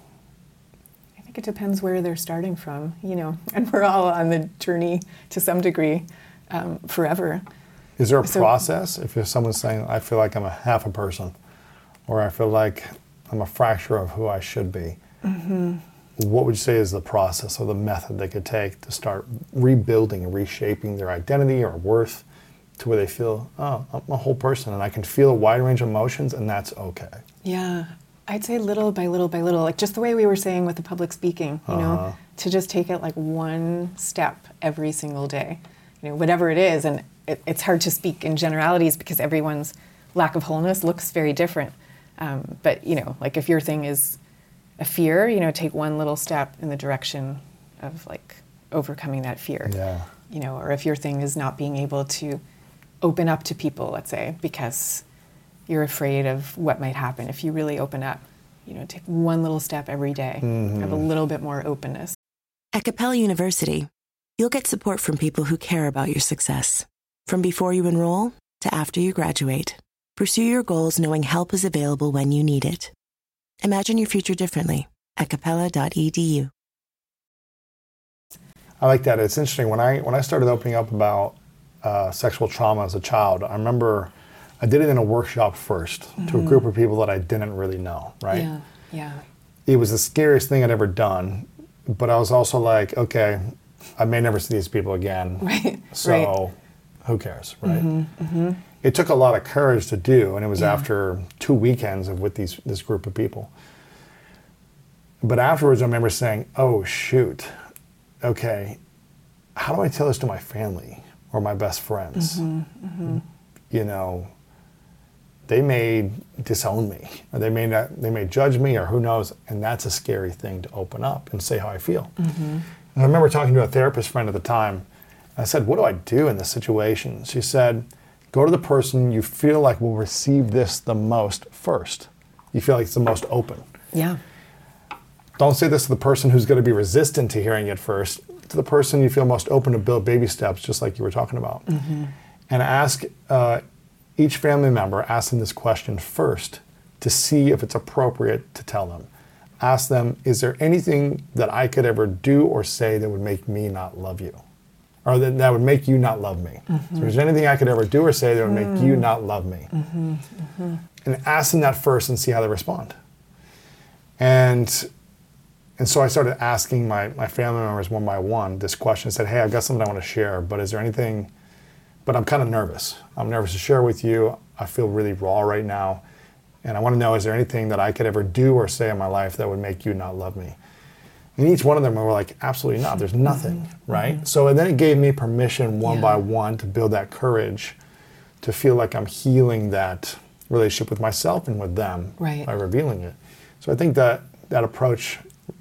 I think it depends where they're starting from, you know, and we're all on the journey to some degree um, forever. Is there a so, process? If someone's saying, I feel like I'm a half a person, or I feel like I'm a fracture of who I should be, mm-hmm. What would you say is the process or the method they could take to start rebuilding and reshaping their identity or worth to where they feel, oh, I'm a whole person and I can feel a wide range of emotions and that's okay? Yeah, I'd say little by little by little, like just the way we were saying with the public speaking, you uh-huh. know, to just take it like one step every single day, you know, whatever it is. And it, it's hard to speak in generalities because everyone's lack of wholeness looks very different. Um, but, you know, like if your thing is a fear, you know, take one little step in the direction of like overcoming that fear. Yeah. You know, or if your thing is not being able to open up to people, let's say, because you're afraid of what might happen if you really open up. You know, take one little step every day, mm-hmm. have a little bit more openness. At Capella University, you'll get support from people who care about your success. From before you enroll to after you graduate, pursue your goals knowing help is available when you need it. Imagine your future differently at capella.edu. I like that. It's interesting. When I when I started opening up about uh, sexual trauma as a child, I remember I did it in a workshop 1st mm-hmm. to a mm-hmm. group of people that I didn't really know, right? Yeah, yeah. It was the scariest thing I'd ever done, but I was also like, okay, I may never see these people again. Right. So right. who cares, right? Mm-hmm, mm-hmm. It took a lot of courage to do, and it was yeah. after two weekends of with these this group of people. But afterwards, I remember saying, "Oh shoot, okay, how do I tell this to my family or my best friends? Mm-hmm, mm-hmm. You know, they may disown me or they may not they may judge me or who knows and that's a scary thing to open up and say how i feel mm-hmm. i remember talking to a therapist friend at the time i said what do i do in this situation she said go to the person you feel like will receive this the most first you feel like it's the most open yeah don't say this to the person who's going to be resistant to hearing it first to the person you feel most open to build baby steps just like you were talking about mm-hmm. and ask uh, each family member ask them this question first to see if it's appropriate to tell them. Ask them, is there anything that I could ever do or say that would make me not love you? Or that, that would make you not love me? Mm-hmm. So is there anything I could ever do or say that would make mm. you not love me? And ask them that first and see how they respond. And and so I started asking my, my family members one by one this question. I said, hey, I've got something I want to share, but is there anything but I'm kind of nervous. I'm nervous to share with you. I feel really raw right now. And I want to know is there anything that I could ever do or say in my life that would make you not love me? And each one of them were like, absolutely not. There's nothing, mm-hmm. right? Mm-hmm. So and then it gave me permission one yeah. by one to build that courage to feel like I'm healing that relationship with myself and with them right. by revealing it. So I think that that approach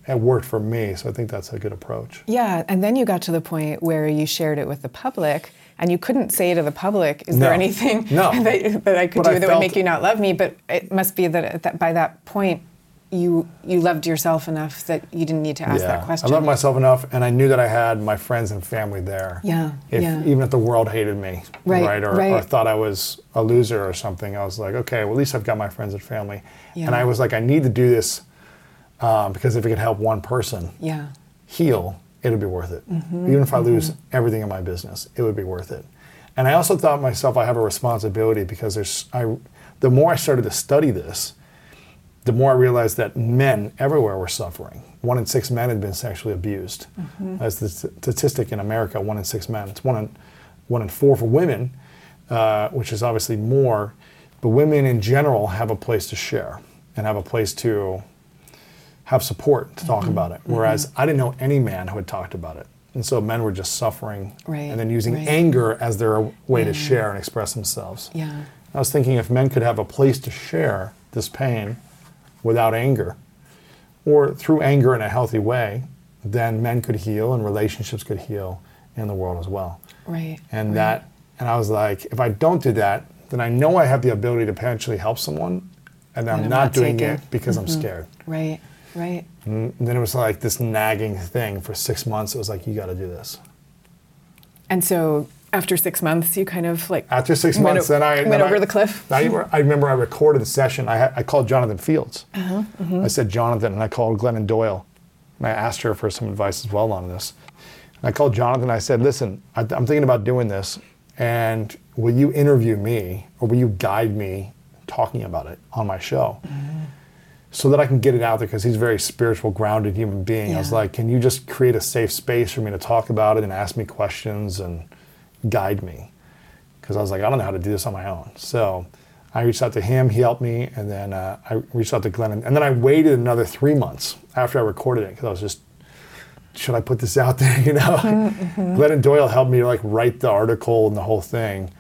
it worked for me. So I think that's a good approach. Yeah, and then you got to the point where you shared it with the public and you couldn't say to the public, "Is no. there anything no. that, that, I could but do I that would make you not love me?" But it must be that, that by that point, you you loved yourself enough that you didn't need to ask yeah. that question. I loved myself enough, and I knew that I had my friends and family there. Yeah, if, yeah. Even if the world hated me, right, right, or, right. or, thought I was a loser or something, I was like, okay, well at least I've got my friends and family. Yeah. And I was like, I need to do this um, because if it could help one person, yeah, heal, it'll be worth it. Even if I lose everything in my business, it would be worth it. And I also thought myself, I have a responsibility because there's, I, the more I started to study this, the more I realized that men everywhere were suffering. One in six men had been sexually abused. Mm-hmm. That's the st- statistic in America, one in six men. It's one in, one in four for women, uh, which is obviously more. But women in general have a place to share and have a place to have support to talk mm-hmm. about it. Whereas mm-hmm. I didn't know any man who had talked about it. And so men were just suffering Right, and then using right. anger as their way to mm. share and express themselves. Yeah. I was thinking if men could have a place to share this pain without anger, or through anger in a healthy way, then men could heal and relationships could heal in the world as well. Right. And right. that, and I was like, if I don't do that, then I know I have the ability to potentially help someone, and I'm, I'm not, not doing taking. it because I'm mm-hmm. scared. Right. Right. Mm, and then it was like this nagging thing for six months. It was like, you got to do this. And so after six months, you kind of like After six months, o- then I went then over I- the cliff. I, I remember I recorded the session. I, had, I called Jonathan Fields. Uh-huh, I said Jonathan, and I called Glennon Doyle, and I asked her for some advice as well on this. And I called Jonathan. I said, "Listen, I, I'm thinking about doing this, and will you interview me, or will you guide me talking about it on my show?" So that I can get it out there because he's a very spiritual, grounded human being. I was like, can you just create a safe space for me to talk about it and ask me questions and guide me? because I was like, I don't know how to do this on my own. So I reached out to him, he helped me, and then uh, I reached out to Glenn. And then I waited another three months after I recorded it because I was just, should I put this out there? You know, Glennon Doyle helped me like write the article and the whole thing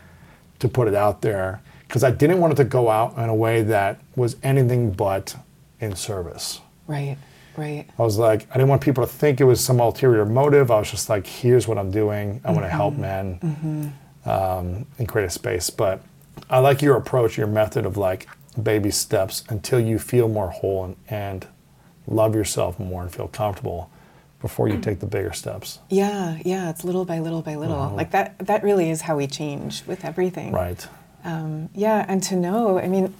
to put it out there because I didn't want it to go out in a way that was anything but in service. Right. Right. I was like, I didn't want people to think it was some ulterior motive. I was just like, here's what I'm doing. I want to help men um, and create a space. But I like your approach, your method of like baby steps until you feel more whole and, and love yourself more and feel comfortable before you take the bigger steps. Yeah. Yeah. It's little by little by little. Like that. That really is how we change with everything. Right. Um, yeah, and to know, I mean,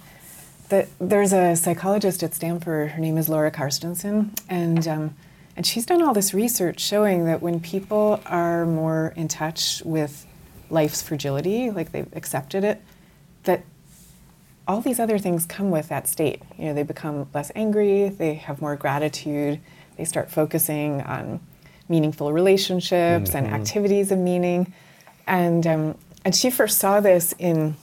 there's a psychologist at Stanford. Her name is Laura Carstensen, and um, and she's done all this research showing that when people are more in touch with life's fragility, like they've accepted it, that all these other things come with that state. You know, they become less angry, they have more gratitude, they start focusing on meaningful relationships and activities of meaning. And, um, and she first saw this in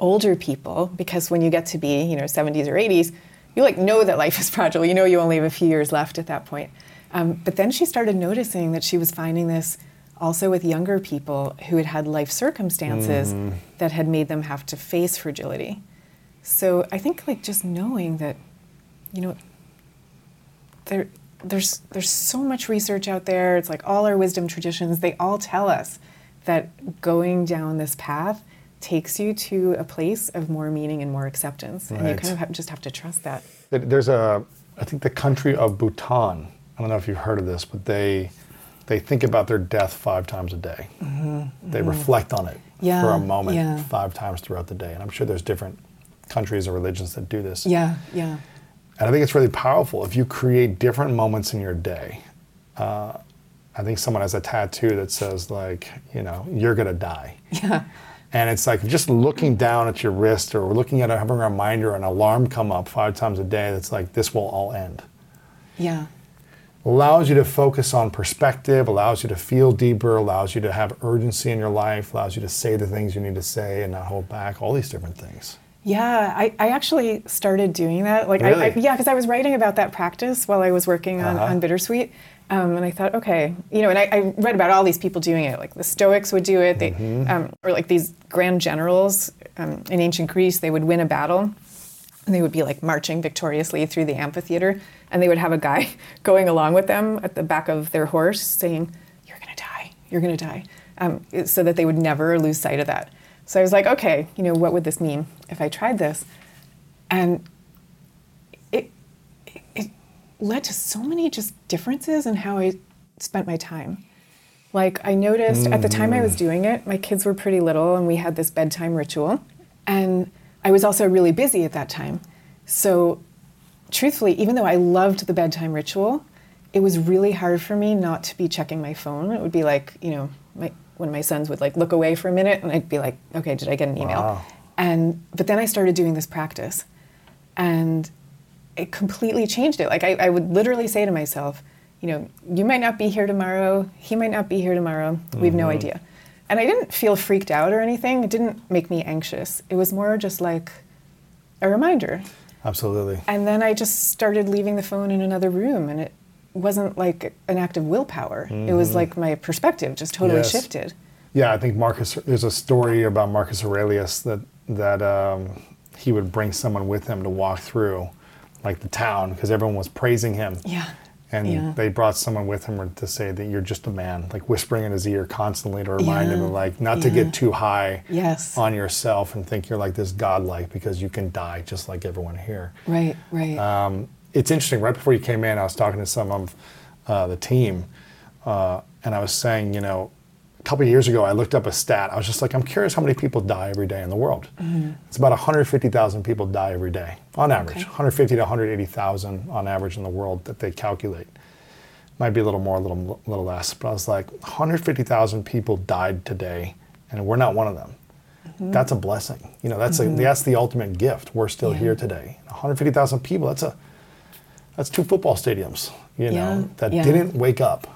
older people because when you get to be, you know, 70s or 80s, you like know that life is fragile. You know you only have a few years left at that point. Um, but then she started noticing that she was finding this also with younger people who had had life circumstances that had made them have to face fragility. So I think like just knowing that, you know, there, there's there's so much research out there. It's like all our wisdom traditions. They all tell us that going down this path takes you to a place of more meaning and more acceptance, and you kind of have, just have to trust that. There's a, I think the country of Bhutan. I don't know if you've heard of this, but they, they think about their death five times a day. They reflect on it for Mm-hmm. A moment yeah. five times throughout the day. And I'm sure there's different countries or religions that do this. Yeah, yeah, And I think it's really powerful if you create different moments in your day. Uh, I think someone has a tattoo that says like, you know, you're gonna die. yeah, And it's like just looking down at your wrist or looking at having a reminder, an alarm come up five times a day that's like, this will all end. yeah, Allows you to focus on perspective, allows you to feel deeper, allows you to have urgency in your life, allows you to say the things you need to say and not hold back, all these different things. yeah. I, I actually started doing that. Like, I, I, yeah, because I was writing about that practice while I was working on, Uh-huh. on Bittersweet. Um, and I thought, okay, you know, and I, I read about all these people doing it. Like the Stoics would do it, they, Mm-hmm. um, or like these grand generals um, in ancient Greece, they would win a battle. And they would be like marching victoriously through the amphitheater. And they would have a guy going along with them at the back of their horse saying you're going to die. You're going to die. Um, so that they would never lose sight of that. So i was like okay you know what would this mean if i tried this? And led to so many just differences in how i spent my time like I noticed at the time I was mm. doing it, my kids were pretty little and we had this bedtime ritual. And I was also really busy at that time. So truthfully, even though I loved the bedtime ritual, it was really hard for me not to be checking my phone. It would be like, you know, my, when my sons would like look away for a minute and I'd be like, okay, did I get an email? Wow. And but then I started doing this practice and it completely changed it. Like I, I would literally say to myself, you know, you might not be here tomorrow, he might not be here tomorrow, we have no idea. And I didn't feel freaked out or anything. It didn't make me anxious. It was more just like a reminder. Absolutely. And then I just started leaving the phone in another room, and it wasn't like an act of willpower. It was like my perspective just totally Yes. shifted. Yeah, I think Marcus. There's a story about Marcus Aurelius that that um, he would bring someone with him to walk through, like the town, because everyone was praising him. Yeah. And Yeah. they brought someone with him to say that you're just a man, like whispering in his ear constantly to remind him Yeah. of like not to get too high Yes. on yourself and think you're like this godlike because you can die just like everyone here. Right, right. Um, it's interesting. Right before you came in, I was talking to some of uh, the team, uh, and I was saying, you know, couple of years ago, I looked up a stat. I was just like, I'm curious how many people die every day in the world. It's about 150,000 people die every day on average. Okay. 150 to 180,000 on average in the world that they calculate. Might be a little more, a little, little less. But I was like, 150,000 people died today, and we're not one of them. Mm-hmm. That's a blessing. You know, that's a, mm-hmm. that's the ultimate gift. We're still Yeah. here today. 150,000 people. That's a that's two football stadiums. You know, Yeah, that yeah. didn't wake up,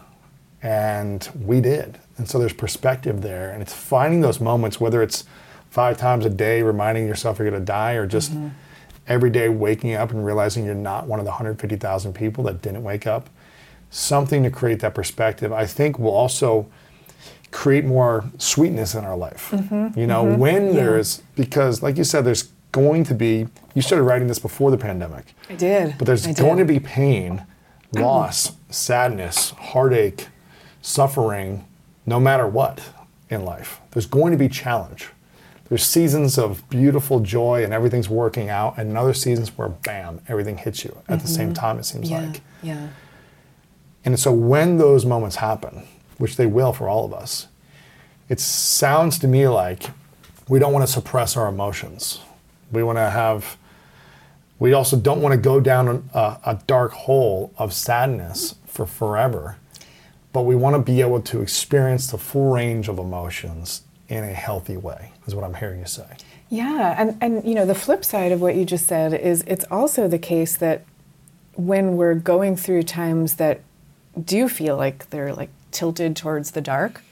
and we did. And so there's perspective there, and it's finding those moments, whether it's five times a day reminding yourself you're going to die, or just Mm-hmm. every day waking up and realizing you're not one of the 150,000 people that didn't wake up. Something to create that perspective. I think will also create more sweetness in our life. Mm-hmm. You know, when there's because, like you said, there's going to be. You started writing this before the pandemic. I did. But there's I going to be pain, loss, sadness, heartache, suffering, no matter what in life. There's going to be challenge. There's seasons of beautiful joy and everything's working out, and other seasons where bam, everything hits you at the same time, it seems Mm-hmm. Yeah, like. yeah. And so when those moments happen, which they will for all of us, it sounds to me like we don't want to suppress our emotions. We want to have, we also don't want to go down a, a dark hole of sadness for forever, but we want to be able to experience the full range of emotions in a healthy way, is what I'm hearing you say. Yeah, and, and you know, the flip side of what you just said is it's also the case that when we're going through times that do feel like they're like tilted towards the dark,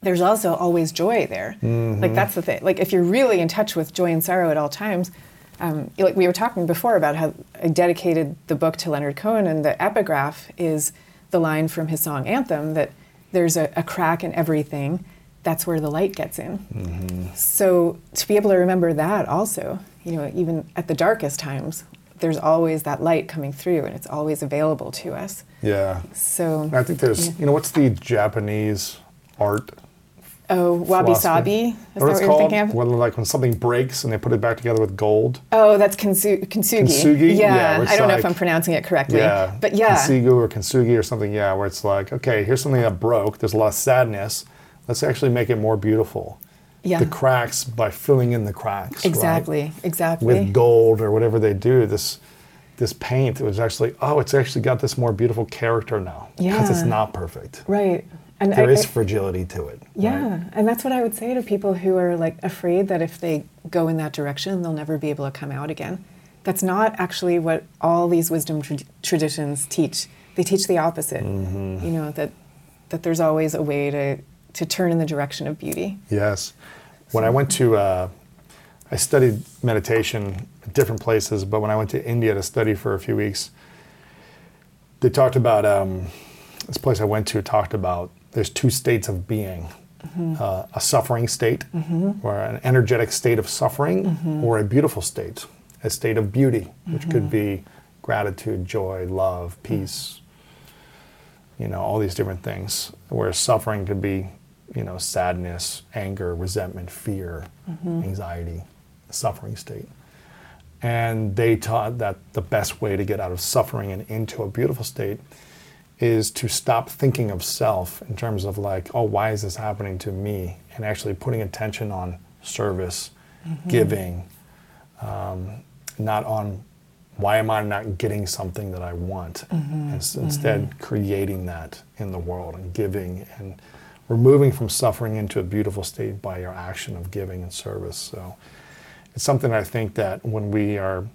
there's also always joy there. Like that's the thing. Like if you're really in touch with joy and sorrow at all times, um, like we were talking before about how I dedicated the book to Leonard Cohen, and the epigraph is the line from his song Anthem that there's a, a crack in everything. That's where the light gets in. Mm-hmm. So to be able to remember that also, you know, even at the darkest times, there's always that light coming through, and it's always available to us. Yeah. So I think there's, you know, what's the Japanese art Oh, wabi sabi. Is that what what it's you're called? thinking of? When, like when something breaks and they put it back together with gold. Oh, that's kintsugi. Kintsugi? Yeah, Yeah, I don't know if I'm pronouncing it correctly. Yeah. But yeah. Kinsigu or Kintsugi or something, yeah, where it's like, okay, here's something that broke. There's a lot of sadness. Let's actually make it more beautiful. Yeah. The cracks by filling in the cracks. right? Exactly. Exactly. With gold or whatever they do, this this paint, it was actually, oh, it's actually got this more beautiful character now. Because it's not perfect. right. And There I- is fragility to it. Yeah, right? and that's what I would say to people who are like afraid that if they go in that direction, they'll never be able to come out again. That's not actually what all these wisdom tra- traditions teach. They teach the opposite. Mm-hmm. You know that that there's always a way to to turn in the direction of beauty. Yes. When I went to, uh, I studied meditation at different places, but when I went to India to study for a few weeks, they talked about, um, this place I went to talked about there's two states of being uh, a suffering state, mm-hmm. or an energetic state of suffering, mm-hmm. or a beautiful state, a state of beauty, which could mm-hmm. be gratitude, joy, love, peace, you know, all these different things. Whereas suffering could be, you know, sadness, anger, resentment, fear, anxiety, suffering state. And they taught that the best way to get out of suffering and into a beautiful state is to stop thinking of self in terms of like, oh, why is this happening to me? And actually putting attention on service, giving, um, not on Why am I not getting something that I want? Mm-hmm. Ins- Instead, creating that in the world and giving and we're moving from suffering into a beautiful state by our action of giving and service. So it's something I think that when we are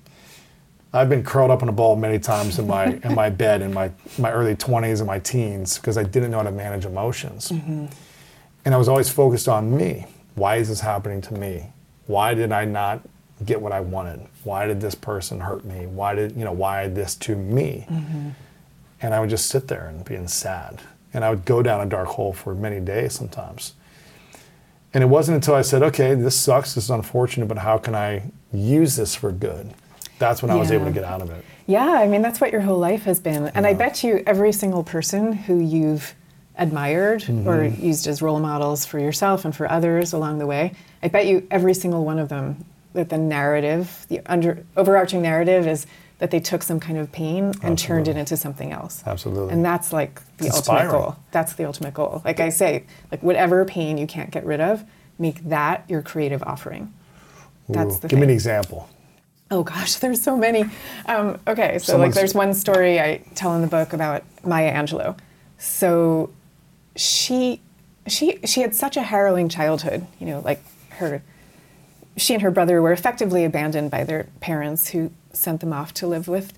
I've been curled up in a ball many times in my in my bed in my my early 20s and my teens because I didn't know how to manage emotions. Mm-hmm. And I was always focused on me. Why is this happening to me? Why did I not get what I wanted? Why did this person hurt me? Why did, you know, why this to me? Mm-hmm. And I would just sit there and being sad. And I would go down a dark hole for many days sometimes. And it wasn't until I said, okay, this sucks, this is unfortunate, but how can I use this for good? That's when I was able to get out of it. Yeah, I mean, that's what your whole life has been. And I bet you every single person who you've admired mm-hmm. or used as role models for yourself and for others along the way, I bet you every single one of them that the narrative, the under, overarching narrative is that they took some kind of pain and turned it into something else. Absolutely. And that's like the It's ultimate inspiring. goal. That's the ultimate goal. Like I say, like whatever pain you can't get rid of, make that your creative offering. That's Ooh, the give me an example. Oh gosh, there's so many. Um, okay, so Someone's- like there's one story I tell in the book about Maya Angelou. So she she she had such a harrowing childhood, you know, like her she and her brother were effectively abandoned by their parents who sent them off to live with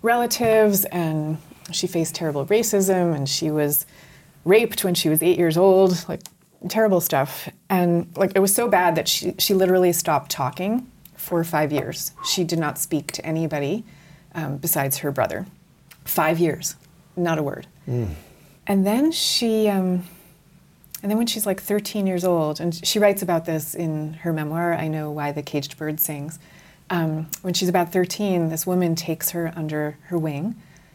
relatives and she faced terrible racism and she was raped when she was 8 years old, like terrible stuff. And like it was so bad that she she literally stopped talking for 5 years. She did not speak to anybody um, besides her brother. 5 years, not a word. And then she um, and then when she's like 13 years old, and she writes about this in her memoir, I Know Why the Caged Bird Sings. Um, when she's about 13, this woman takes her under her wing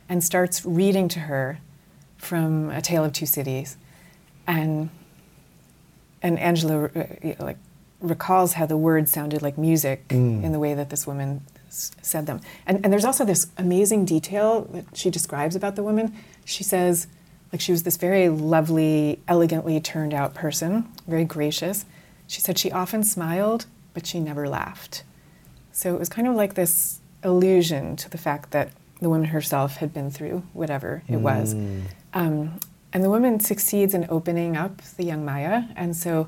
and starts reading to her from A Tale of Two Cities. And, and Angelou uh, like, recalls how the words sounded like music in the way that this woman s- said them. And, and there's also this amazing detail that she describes about the woman. She says, like she was this very lovely, elegantly turned out person, very gracious. She said she often smiled, but she never laughed. So it was kind of like this allusion to the fact that the woman herself had been through whatever it was. Um, and the woman succeeds in opening up the young Maya, and so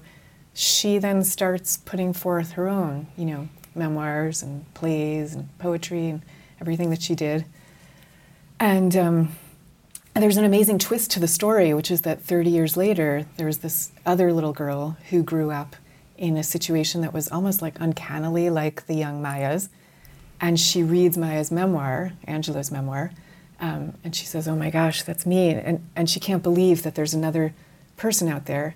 she then starts putting forth her own, you know, memoirs and plays and poetry and everything that she did. And, um, there's an amazing twist to the story, which is that 30 years later, there was this other little girl who grew up in a situation that was almost like uncannily like the young Maya's. And she reads Maya's memoir, Angelou's memoir, um, and she says, Oh my gosh, that's me. And, and she can't believe that there's another person out there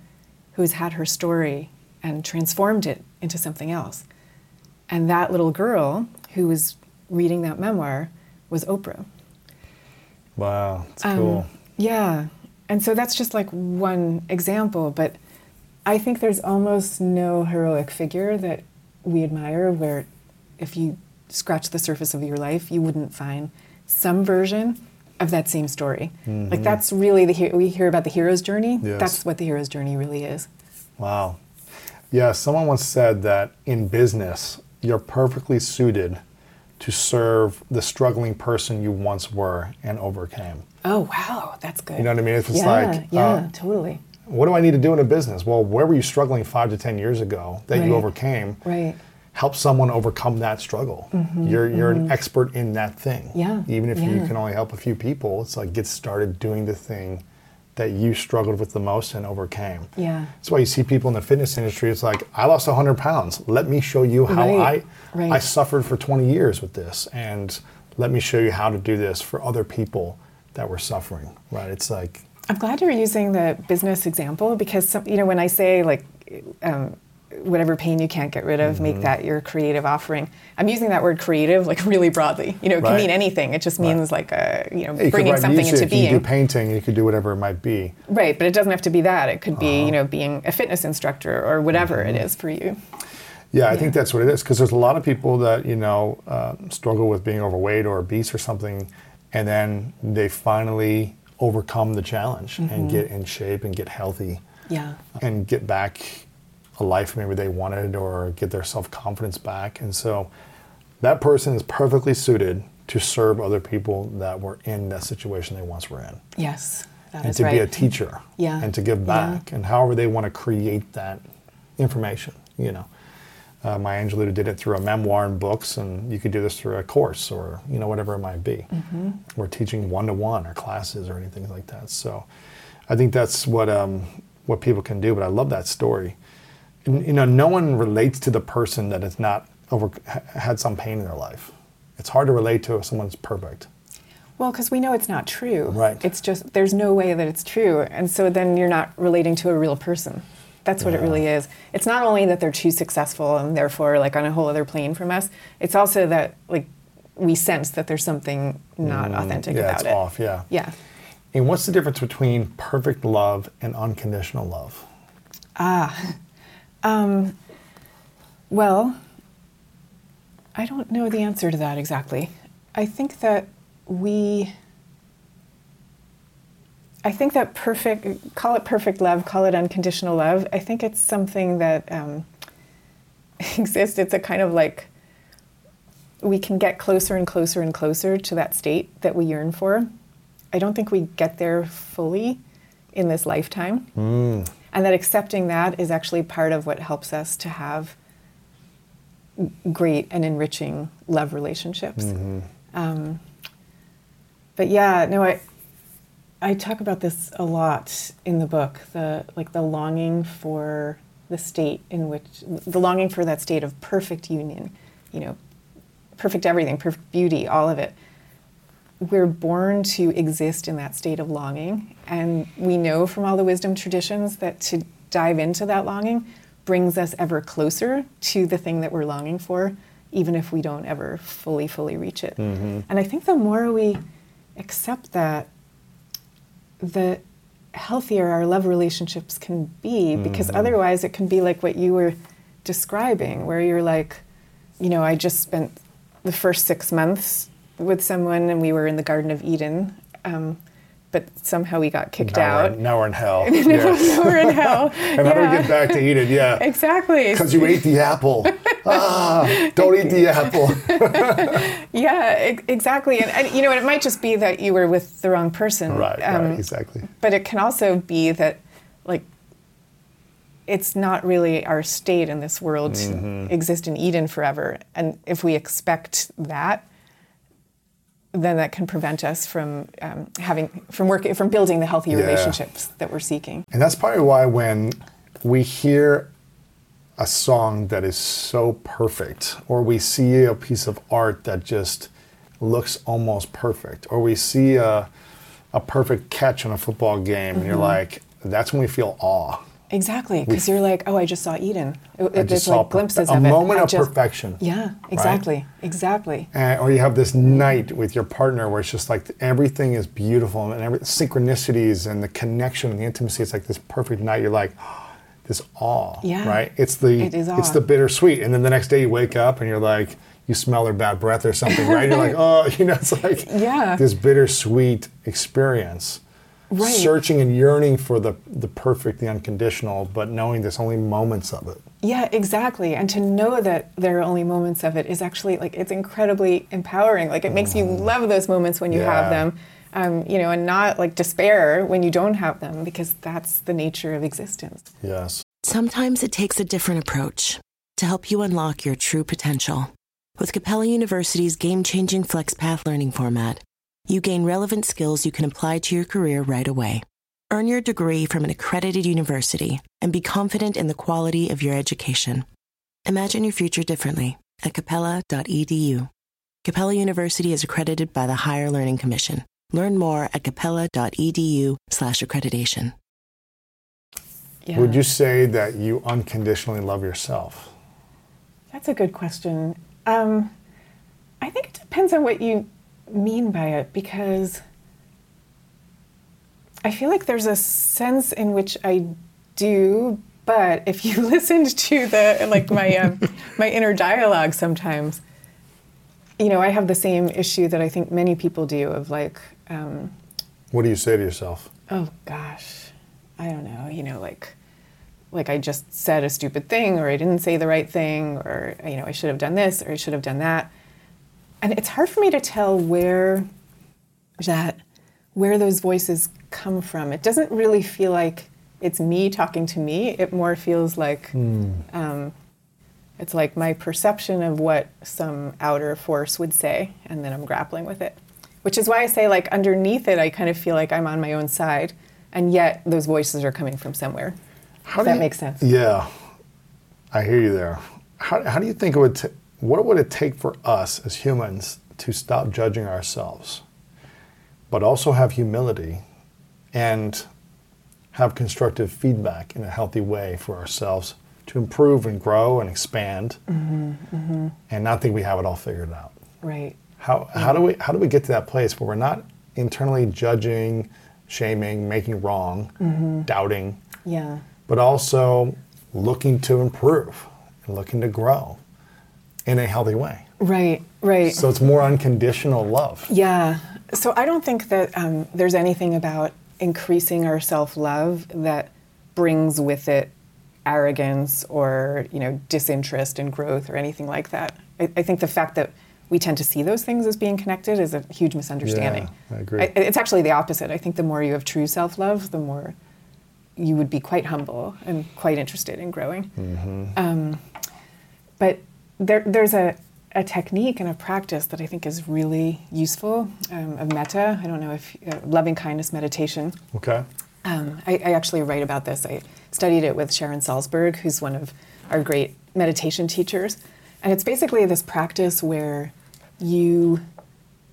who's had her story and transformed it into something else. And that little girl who was reading that memoir was Oprah. Wow, it's Um, cool. Yeah. And so that's just like one example, but I think there's almost no heroic figure that we admire where if you scratch the surface of your life, you wouldn't find some version of that same story. Like that's really the he- we hear about the hero's journey. Yes. That's what the hero's journey really is. Wow. Yeah, someone once said that in business, you're perfectly suited to serve the struggling person you once were and overcame. Oh wow, that's good. You know what I mean? It's yeah, like, yeah, uh, totally. What do I need to do in a business? Well, where were you struggling five to 10 years ago that Right. you overcame? Right. Help someone overcome that struggle. You're, you're an expert in that thing. Mm-hmm, Yeah, Even if you can only help a few people, it's like get started doing the thing that you struggled with the most and overcame. Yeah. That's why you see people in the fitness industry. It's like, I lost 100 pounds. Let me show you how Right, I, right. I suffered for 20 years with this. And let me show you how to do this for other people that were suffering, right? It's like, I'm glad you're using the business example because some, you know when I say like um, whatever pain you can't get rid of, Mm-hmm. make that your creative offering. I'm using that word creative like really broadly. You know, it can mean anything. It just means like a you know you bringing something music, into being. you could do painting, you could do whatever it might be. right, but it doesn't have to be that. It could be Uh-huh. you know being a fitness instructor or whatever it Mm-hmm. is for you. Yeah, I think that's what it is. Because there's a lot of people that you know uh, struggle with being overweight or obese or something, and then they finally overcome the challenge and get in shape and get healthy Yeah. and get back a life maybe they wanted or get their self confidence back. And so that person is perfectly suited to serve other people that were in that situation they once were in. Yes, that and to right. be a teacher Yeah. and to give Yeah. back and however they want to create that information you know uh, Maya Angelou did it through a memoir and books and you could do this through a course or you know whatever it might be Mm-hmm. or teaching one-to-one or classes or anything like that so i think that's what um, what people can do but i love that story you know no one relates to the person that has not over had some pain in their life it's hard to relate to if someone's perfect Well, because we know it's not true. Right. It's just, there's no way that it's true. And so then you're not relating to a real person. That's what it really is. It's not only that they're too successful and therefore like on a whole other plane from us, it's also that like we sense that there's something not authentic Mm, yeah about it's it. off yeah Yeah. And what's the difference between perfect love and unconditional love? Well, I don't know the answer to that exactly. I think that we. I think that perfect, call it perfect love, call it unconditional love. I think it's something that um, exists. It's a kind of like we can get closer and closer and closer to that state that we yearn for. I don't think we get there fully in this lifetime. And that accepting that is actually part of what helps us to have great and enriching love relationships. Um, but yeah, no, I I talk about this a lot in the book. The like the longing for the state in which the longing for that state of perfect union, you know, perfect everything, perfect beauty, all of it. We're born to exist in that state of longing, and we know from all the wisdom traditions that to dive into that longing brings us ever closer to the thing that we're longing for, even if we don't ever fully, fully reach it. Mm-hmm. And I think the more we accept that, the healthier our love relationships can be because mm-hmm. otherwise it can be like what you were describing where you're like you know i just spent the first six months with someone and we were in the garden of eden um, but somehow we got kicked now out We're, now we're in hell. now, yeah. now we're in hell And how do we get back to Eden? Yeah. exactly Because you ate the apple. ah, don't eat the apple. yeah e- exactly and, and you know it might just be that you were with the wrong person right, Um, right, exactly. but it can also be that like it's not really our state in this world Mm-hmm. to exist in eden forever and if we expect that then that can prevent us from um, having from working from building the healthy Yeah. relationships that we're seeking And that's probably why when we hear a song that is so perfect, or we see a piece of art that just looks almost perfect, or we see a, a perfect catch on a football game, and you're like, that's when we feel awe. Exactly because you're like oh i just saw eden it, just there's saw like glimpses of it A moment I of just- perfection. yeah exactly exactly And, or you have this night with your partner where it's just like everything is beautiful and every synchronicities and the connection and the intimacy. It's like this perfect night. You're like this awe, Yeah. right? It's the It is it's the bittersweet, and then the next day you wake up and you're like you smell their bad breath or something, right? You're like oh, you know, it's like Yeah. this bittersweet experience. Right. Searching and yearning for the the perfect, the unconditional, but knowing there's only moments of it. Yeah, exactly. And to know that there are only moments of it is actually like it's incredibly empowering. Like it makes you love those moments when you have Mm. Them, um, you know, and not like despair when you don't have them because that's the nature of existence. Yes. Sometimes it takes a different approach to help you unlock your true potential. With Capella University's game changing FlexPath learning format, you gain relevant skills you can apply to your career right away. Earn your degree from an accredited university and be confident in the quality of your education. Imagine your future differently at capella.edu. Capella University is accredited by the Higher Learning Commission. Learn more at capella.edu/slash accreditation. Yeah. Would you say that you unconditionally love yourself? That's a good question. Um, I think it depends on what you mean by it because I feel like there's a sense in which I do, but if you listened to the like my um, my inner dialogue sometimes, you know, I have the same issue that I think many people do of like, um, What do you say to yourself? oh gosh, I don't know, you know, like like I just said a stupid thing or I didn't say the right thing or you know, I should have done this or I should have done that. And it's hard for me to tell where that where those voices come from. It doesn't really feel like it's me talking to me. It more feels like um, it's like my perception of what some outer force would say, and then I'm grappling with it. Which is why I say, like, underneath it, I kind of feel like I'm on my own side, and yet those voices are coming from somewhere. How If do that you- makes sense. Yeah, I hear you there. How, how do you think it would? T- what would it take for us as humans to stop judging ourselves, but also have humility, and have constructive feedback in a healthy way for ourselves to improve and grow and expand, Mm-hmm, and not think we have it all figured out? Right. How, how do we how do we get to that place where we're not internally judging, shaming, making wrong, Mm-hmm. doubting, Yeah. but also looking to improve and looking to grow in a healthy way. Right. Right. So it's more unconditional love. Yeah. So I don't think that um, there's anything about increasing our self-love that brings with it arrogance or you know disinterest in growth or anything like that. I, I think the fact that we tend to see those things as being connected is a huge misunderstanding. I agree. it's actually the opposite. I think the more you have true self-love, the more you would be quite humble and quite interested in growing. Um, but there, there's a, a technique and a practice that I think is really useful um, of metta. I don't know if uh, loving kindness meditation. Okay. Um, I, I actually write about this. I studied it with Sharon Salzberg, who's one of our great meditation teachers. And it's basically this practice where you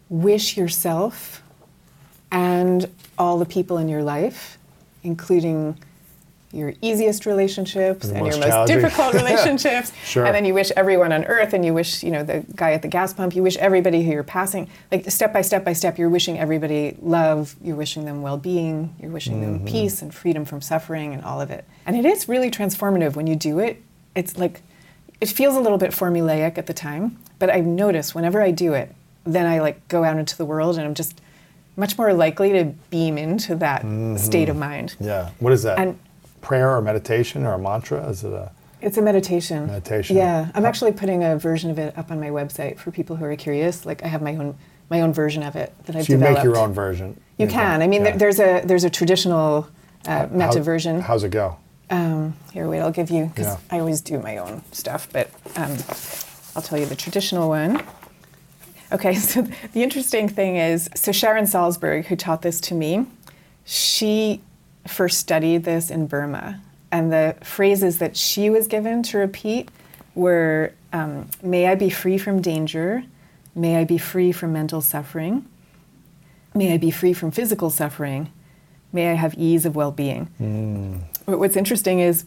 wish yourself and all the people in your life, including your easiest relationships And and, the your most most challenging. difficult relationships. Sure. And then you wish everyone on earth and you wish, you know, the guy at the gas pump, you wish everybody who you're passing, like step by step by step, you're wishing everybody love, you're wishing them well being, you're wishing them mm-hmm. peace and freedom from suffering and all of it. And it is really transformative when you do it. It's like, it feels a little bit formulaic at the time, but I've noticed whenever I do it, then I like go out into the world and I'm just much more likely to beam into that mm-hmm. state of mind. Yeah. What is that? And- Prayer or meditation or a mantra? Is it a It's a meditation. Meditation. Yeah, I'm actually putting a version of it up on my website for people who are curious. Like I have my own my own version of it that I've so you developed. make your own version? You Okay. can. I mean, Yeah. there's a there's a traditional uh, metta How- version. How's it go? Um, here, wait, I'll give you because Yeah. I always do my own stuff, but um, I'll tell you the traditional one. Okay, so the interesting thing is, so Sharon Salzberg, who taught this to me, she first studied this in Burma, and the phrases that she was given to repeat were, um, "May I be free from danger," "May I be free from mental suffering," "May I be free from physical suffering," "May I have ease of well-being." But What's interesting is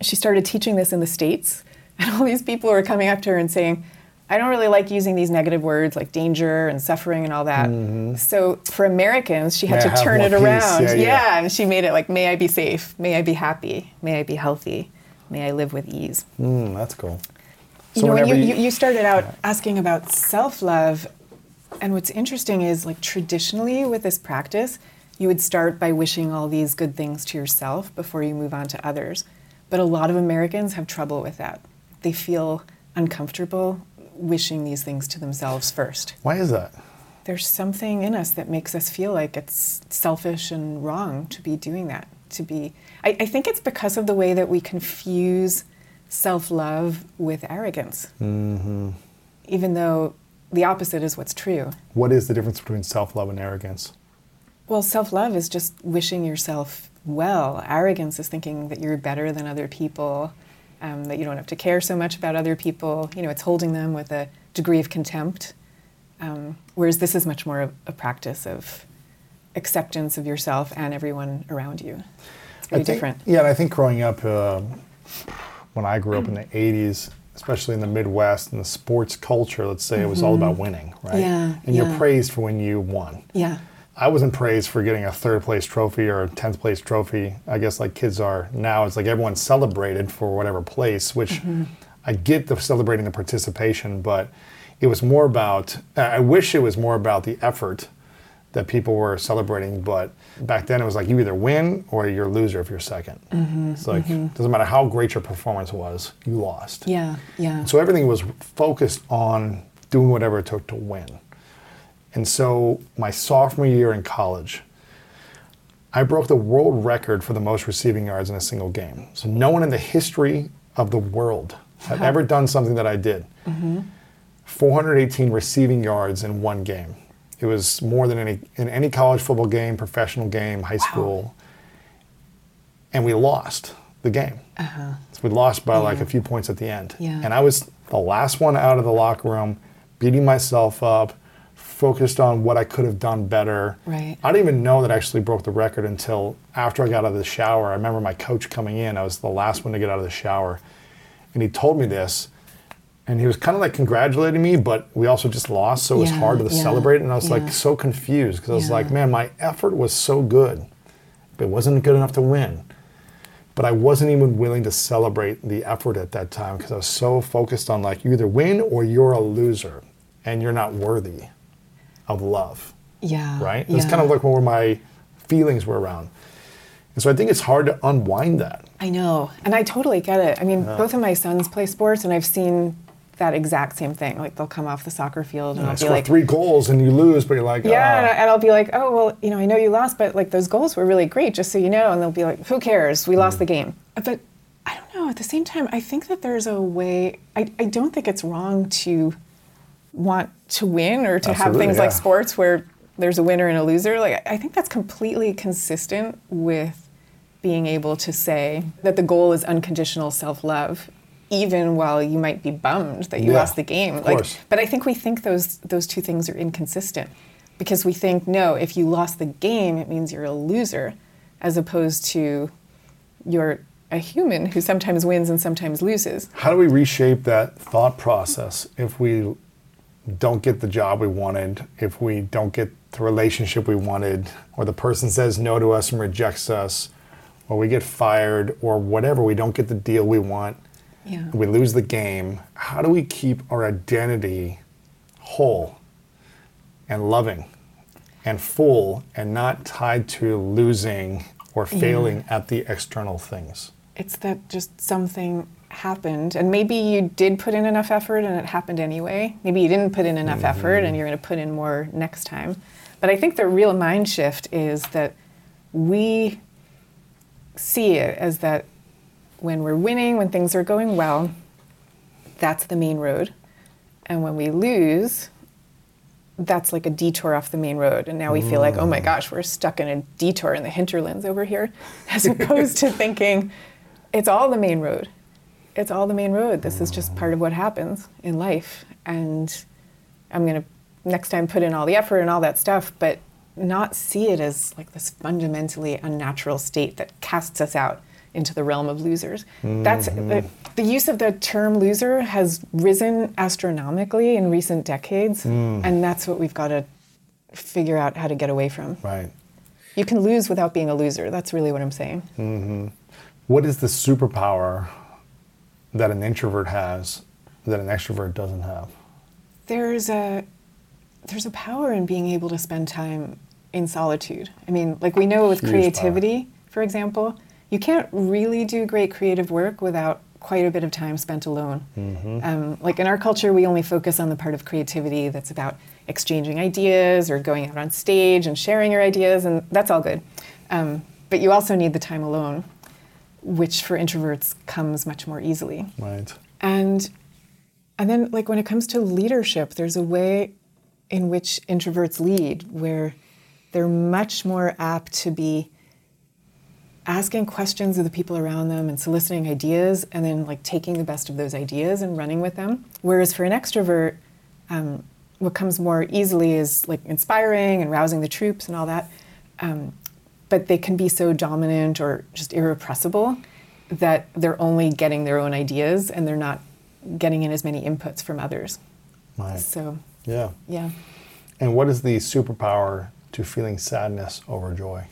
she started teaching this in the States, and all these people were coming up to her and saying, I don't really like using these negative words like danger and suffering and all that. So for Americans, she had May to turn it around. Yeah, yeah. and she made it like, may I be safe, may I be happy, may I be healthy, may I live with ease. Mm, that's cool. You know, when you, you- you, started out asking about self love, and what's interesting is like traditionally with this practice, you would start by wishing all these good things to yourself before you move on to others. But a lot of Americans have trouble with that. They feel uncomfortable wishing these things to themselves first. Why is that? There's something in us that makes us feel like it's selfish and wrong to be doing that. To be, I, I think it's because of the way that we confuse self love with arrogance. Mm-hmm. Even though the opposite is what's true. What is the difference between self-love and arrogance? Well, self love is just wishing yourself well. Arrogance is thinking that you're better than other people, um, that you don't have to care so much about other people. You know, it's holding them with a degree of contempt. Um, whereas this is much more of a practice of acceptance of yourself and everyone around you. It's very think, different. Yeah, and I think growing up, uh, when I grew up in the 80s, especially in the Midwest, in the sports culture, let's say it was all about winning, right? Mm-hmm. Yeah, And you're praised for when you won. Yeah. I wasn't praised for getting a third place trophy or a 10th place trophy. I guess like kids are now. It's like everyone's celebrated for whatever place, which Mm-hmm. I get the celebrating the participation, but it was more about, I wish it was more about the effort that people were celebrating. But back then it was like you either win or you're a loser if you're 2nd Mm-hmm, It's like, doesn't matter how great your performance was, you lost. Yeah. Yeah. So everything was focused on doing whatever it took to win. And so my sophomore year in college, I broke the world record for the most receiving yards in a single game. So no one in the history of the world had uh-huh. ever done something that I did. Mm-hmm. 418 receiving yards in one game. It was more than any in any college football game, professional game, high school. And we lost the game. So we lost by like a few points at the end. Yeah. And I was the last one out of the locker room, beating myself up, focused on what I could have done better. Right. I didn't even know that I actually broke the record until after I got out of the shower. I remember my coach coming in. I was the last one to get out of the shower. And he told me this. And he was kind of like congratulating me, but we also just lost, so it was Yeah, hard to yeah, celebrate. And I was yeah. like so confused because I was like, man, my effort was so good, but it wasn't good enough to win. But I wasn't even willing to celebrate the effort at that time because I was so focused on like you either win or you're a loser and you're not worthy of love Yeah. right? That's yeah. kind of like where my feelings were around. And so I think it's hard to unwind that. I know. And I totally get it. I mean, both of my sons play sports, and I've seen that exact same thing. Like, they'll come off the soccer field and I I'll be like, three goals and you lose, but you're like, yeah, and, ah. I- and I'll be like, oh, well, you know, I know you lost, but like those goals were really great, just so you know. And they'll be like, who cares? We Mm. lost the game. But I don't know. At the same time, I think that there's a way, I, I don't think it's wrong to want to win or to have Absolutely, things like sports where there's a winner and a loser. Like, I think that's completely consistent with being able to say that the goal is unconditional self love. Even while you might be bummed that you Yeah, lost the game, like, course. but I think we think those those two things are inconsistent because we think no, if you lost the game, it means you're a loser, as opposed to you're a human who sometimes wins and sometimes loses. How do we reshape that thought process if we don't get the job we wanted, if we don't get the relationship we wanted, or the person says no to us and rejects us, or we get fired, or whatever, we don't get the deal we want, Yeah. we lose the game? How do we keep our identity whole and loving and full and not tied to losing or failing at the external things? It's that just something happened, and maybe you did put in enough effort and it happened anyway. Maybe you didn't put in enough mm-hmm. effort and you're going to put in more next time. But I think the real mind shift is that we see it as that when we're winning, when things are going well, that's the main road. And when we lose, that's like a detour off the main road. And now we feel like, oh my mm. gosh, we're stuck in a detour in the hinterlands over here, as opposed to thinking it's all the main road. It's all the main road. This is just part of what happens in life. And I'm going to next time put in all the effort and all that stuff, but not see it as like this fundamentally unnatural state that casts us out into the realm of losers. That's mm-hmm. the, the use of the term loser has risen astronomically in recent decades, mm. and that's what we've got to figure out how to get away from. Right. You can lose without being a loser. That's really what I'm saying. Mm-hmm. What is the superpower that an introvert has that an extrovert doesn't have? there's a there's a power in being able to spend time in solitude. I mean, like we know with Huge creativity, for example, you can't really do great creative work without quite a bit of time spent alone. Um, like in our culture, we only focus on the part of creativity that's about exchanging ideas or going out on stage and sharing your ideas, and that's all good. Um, but you also need the time alone, which for introverts comes much more easily. Right. And and then like when it comes to leadership, there's a way in which introverts lead where they're much more apt to be asking questions of the people around them and soliciting ideas and then like taking the best of those ideas and running with them. Whereas for an extrovert, um, what comes more easily is like inspiring and rousing the troops and all that. Um, but they can be so dominant or just irrepressible that they're only getting their own ideas and they're not getting in as many inputs from others. Right. So, Yeah. yeah. And what is the superpower to feeling sadness over joy?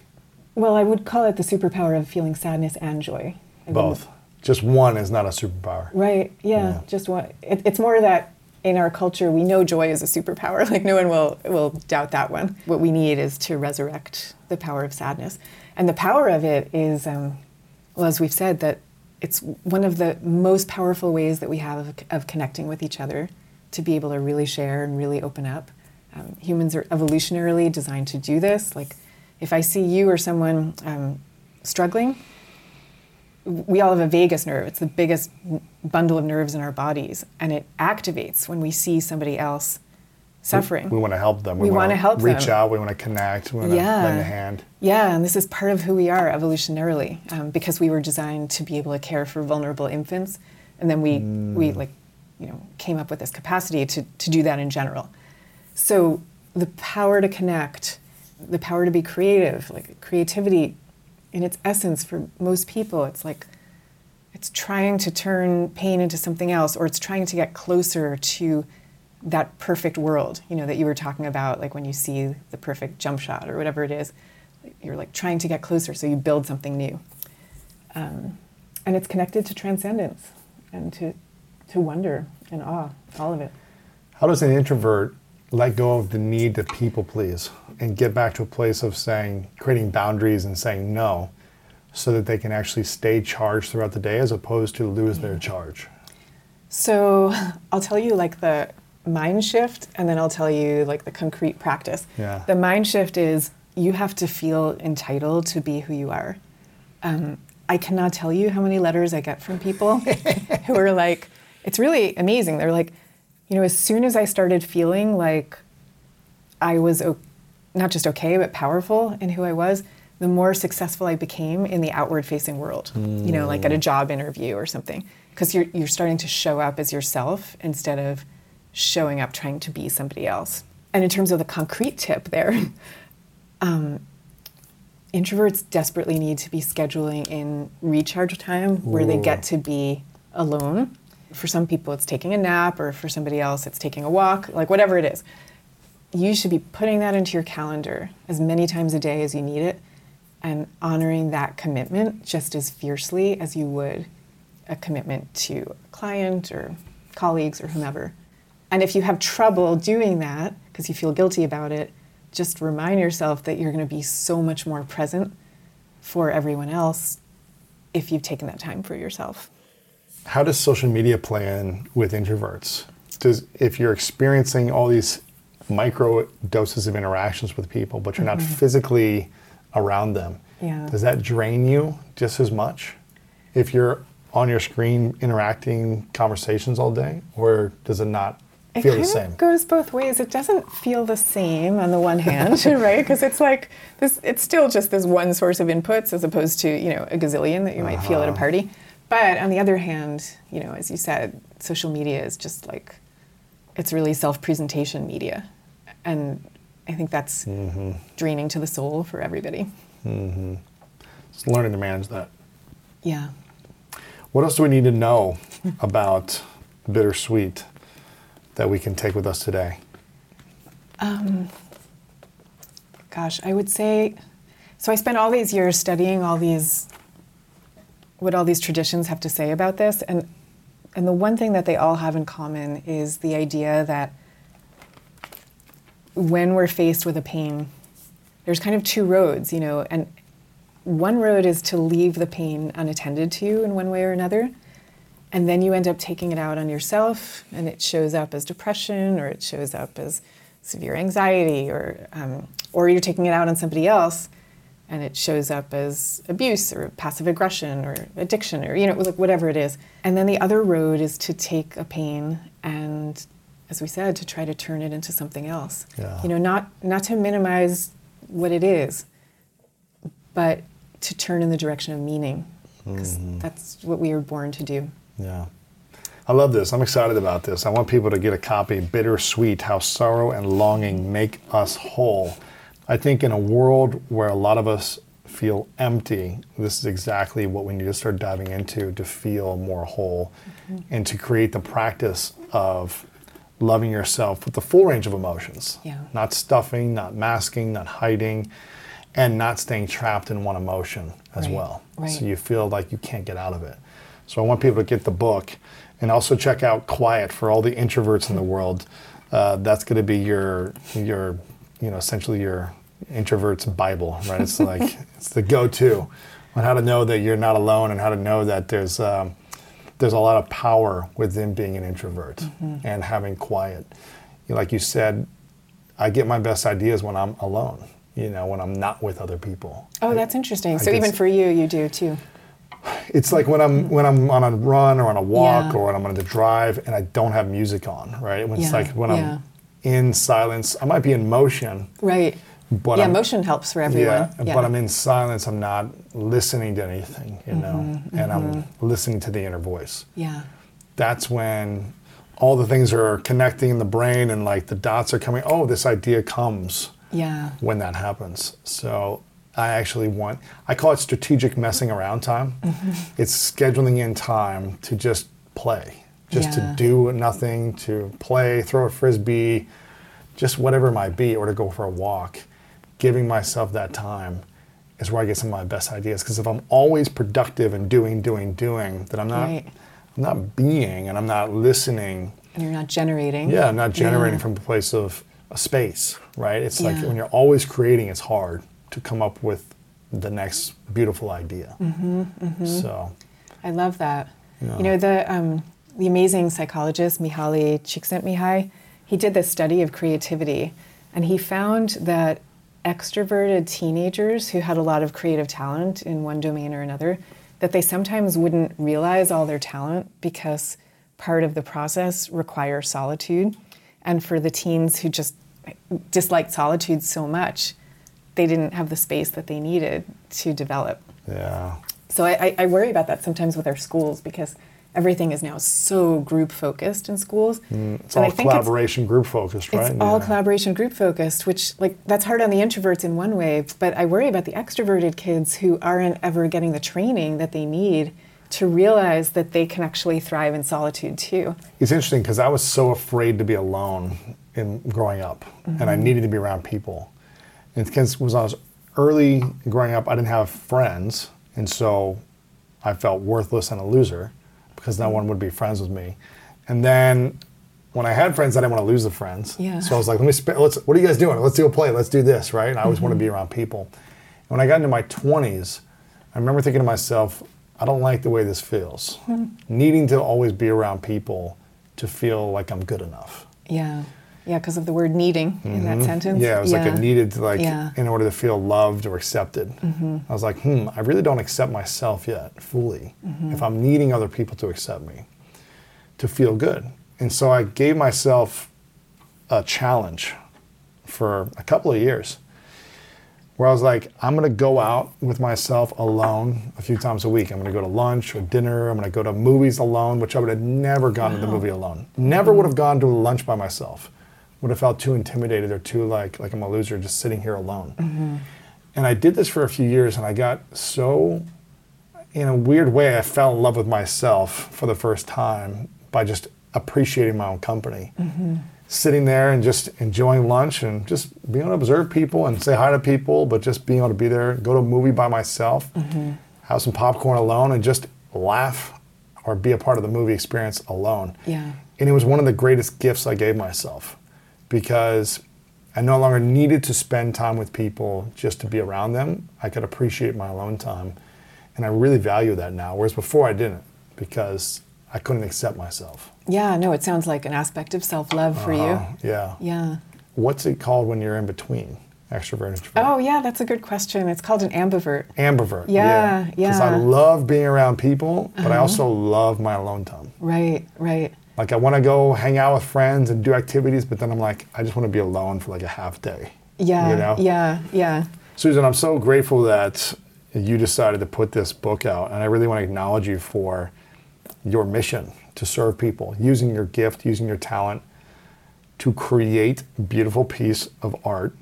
Well, I would call it the superpower of feeling sadness and joy. I Both. Just one is not a superpower. Right. Yeah. Yeah. Just one. It, it's more that in our culture we know joy is a superpower. Like no one will will doubt that one. What we need is to resurrect the power of sadness, and the power of it is, um, well, as we've said, that it's one of the most powerful ways that we have of, of connecting with each other to be able to really share and really open up. Um, humans are evolutionarily designed to do this. Like, if I see you or someone um, struggling, we all have a vagus nerve. It's the biggest bundle of nerves in our bodies, and it activates when we see somebody else suffering. We, we want to help them. We wanna wanna help reach them. out. We want to connect. We want to Yeah. lend a hand. Yeah, and this is part of who we are evolutionarily, um, because we were designed to be able to care for vulnerable infants, and then we we like, you know, came up with this capacity to to do that in general. So the power to connect, the power to be creative, like creativity, in its essence, for most people, it's like it's trying to turn pain into something else, or it's trying to get closer to that perfect world, you know, that you were talking about, like when you see the perfect jump shot or whatever it is, you're like trying to get closer, so you build something new. Um, and it's connected to transcendence and to, to wonder and awe, all of it. How does an introvert let go of the need to people please and get back to a place of saying, creating boundaries and saying no so that they can actually stay charged throughout the day as opposed to lose their charge? So I'll tell you like the mind shift, and then I'll tell you like the concrete practice. Yeah. The mind shift is you have to feel entitled to be who you are. Um, I cannot tell you how many letters I get from people who are like, it's really amazing. They're like, you know, as soon as I started feeling like I was o- not just okay, but powerful in who I was, the more successful I became in the outward facing world, you know, like at a job interview or something. Because you're, you're starting to show up as yourself instead of showing up trying to be somebody else. And in terms of the concrete tip there, um, introverts desperately need to be scheduling in recharge time where they get to be alone. For some people, it's taking a nap, or for somebody else, it's taking a walk, like whatever it is. You should be putting that into your calendar as many times a day as you need it and honoring that commitment just as fiercely as you would a commitment to a client or colleagues or whomever. And if you have trouble doing that because you feel guilty about it, just remind yourself that you're going to be so much more present for everyone else if you've taken that time for yourself. How does social media play in with introverts? Does if you're experiencing all these micro doses of interactions with people, but you're not physically around them, Yeah. does that drain you just as much? If you're on your screen interacting conversations all day, or does it not It feel the same? It goes both ways. It doesn't feel the same on the one hand, right? Because it's like this. It's still just this one source of inputs, as opposed to you know a gazillion that you might feel at a Uh-huh. party. But on the other hand, you know, as you said, social media is just like it's really self-presentation media, and I think that's Mm-hmm. draining to the soul for everybody. It's learning to manage that. Yeah. What else do we need to know about bittersweet that we can take with us today? Um, Gosh, I would say so. I spent all these years studying all these, what all these traditions have to say about this, and and the one thing that they all have in common is the idea that when we're faced with a pain, there's kind of two roads, you know, and one road is to leave the pain unattended to you in one way or another. And then you end up taking it out on yourself, and it shows up as depression, or it shows up as severe anxiety, or, um, or you're taking it out on somebody else, and it shows up as abuse, or passive aggression, or addiction, or you know, like whatever it is. And then the other road is to take a pain and, as we said, to try to turn it into something else. Yeah. You know, not not to minimize what it is, but to turn in the direction of meaning, because mm-hmm. that's what we were born to do. Yeah. I love this. I'm excited about this. I want people to get a copy Bittersweet How Sorrow and Longing Make Us Whole. I think in a world where a lot of us feel empty, this is exactly what we need to start diving into to feel more whole and to create the practice of loving yourself with the full range of emotions. Yeah. Not stuffing, not masking, not hiding, and not staying trapped in one emotion as Right, well. right. So you feel like you can't get out of it. So I want people to get the book and also check out Quiet for all the introverts in the world. Uh, that's going to be your your you know essentially your introverts Bible, right? It's like it's the go-to on how to know that you're not alone and how to know that there's um, there's a lot of power within being an introvert and having quiet. Like you said, I get my best ideas when I'm alone. You know, when I'm not with other people. Oh, that's interesting. I So even for you, you do too. It's like when I'm when I'm on a run or on a walk Yeah. or when I'm on the drive and I don't have music on, right? When it's like when yeah. I'm in silence, I might be in motion, Right. but yeah, I'm, motion helps for everyone. Yeah, but I'm in silence. I'm not listening to anything, you know, Mm-hmm, and I'm listening to the inner voice. Yeah. That's when all the things are connecting in the brain and like the dots are coming. Oh, this idea comes Yeah. when that happens. So I actually want, I call it strategic messing around time. Mm-hmm. It's scheduling in time to just play, just Yeah. to do nothing, to play, throw a frisbee, just whatever it might be, or to go for a walk. Giving myself that time is where I get some of my best ideas. Because if I'm always productive and doing, doing, doing, then I'm not, Right. I'm not being and I'm not listening And you're not generating. yeah, not generating Yeah. from a place of a space, right? It's like when you're always creating, it's hard to come up with the next beautiful idea. Mm-hmm, So, I love that. Yeah. You know, the, um, the amazing psychologist Mihaly Csikszentmihalyi, he did this study of creativity, and he found that extroverted teenagers who had a lot of creative talent in one domain or another, that they sometimes wouldn't realize all their talent because part of the process requires solitude. And for the teens who just disliked solitude so much, they didn't have the space that they needed to develop. yeah. So I, I, I worry about that sometimes with our schools because everything is now so group focused in schools. It's And all I think collaboration, group focused, right? it's all Yeah. collaboration group focused, which like that's hard on the introverts in one way, but I worry about the extroverted kids who aren't ever getting the training that they need to realize that they can actually thrive in solitude too. It's interesting because I was so afraid to be alone in growing up, and Mm-hmm. I needed to be around people. And because was I was early growing up, I didn't have friends, and so I felt worthless and a loser because no one would be friends with me. And then when I had friends, I didn't want to lose the friends. Yeah. So I was like, let me spend. Let's. What are you guys doing? Let's do a play. Let's do this, right? And I always want to be Mm-hmm. around people. And when I got into my twenties, I remember thinking to myself, I don't like the way this feels. Hmm. Needing to always be around people to feel like I'm good enough. Yeah. Yeah, because of the word needing in that sentence. Mm-hmm. Yeah, it was like I needed like Yeah. in order to feel loved or accepted. I was like, hmm, I really don't accept myself yet fully. If I'm needing other people to accept me, to feel good, and so I gave myself a challenge for a couple of years, where I was like, I'm gonna go out with myself alone a few times a week. I'm gonna go to lunch or dinner. I'm gonna go to movies alone, which I would have never gone to the movie alone. Never would have gone to lunch by myself. Would have felt too intimidated or too like like I'm a loser just sitting here alone. Mm-hmm. And I did this for a few years, and I got so, in a weird way, I fell in love with myself for the first time by just appreciating my own company mm-hmm. sitting there and just enjoying lunch and just being able to observe people and say hi to people, but just being able to be there, go to a movie by myself, mm-hmm. have some popcorn alone, and just laugh or be a part of the movie experience alone. Yeah. And it was one of the greatest gifts I gave myself because I no longer needed to spend time with people just to be around them. I could appreciate my alone time. And I really value that now, whereas before I didn't because I couldn't accept myself. Yeah, no, it sounds like an aspect of self love for Uh, you. Yeah. Yeah. What's it called when you're in between extrovert and introvert? Oh, yeah, that's a good question. It's called an ambivert. Ambivert. Yeah, yeah. Because I yeah. Uh-huh. love being around people, but I also love my alone time. Right, right. Like I want to go hang out with friends and do activities, but then I'm like, I just want to be alone for like a half day. Yeah, You know? yeah, yeah. Susan, I'm so grateful that you decided to put this book out, and I really want to acknowledge you for your mission to serve people, using your gift, using your talent to create a beautiful piece of art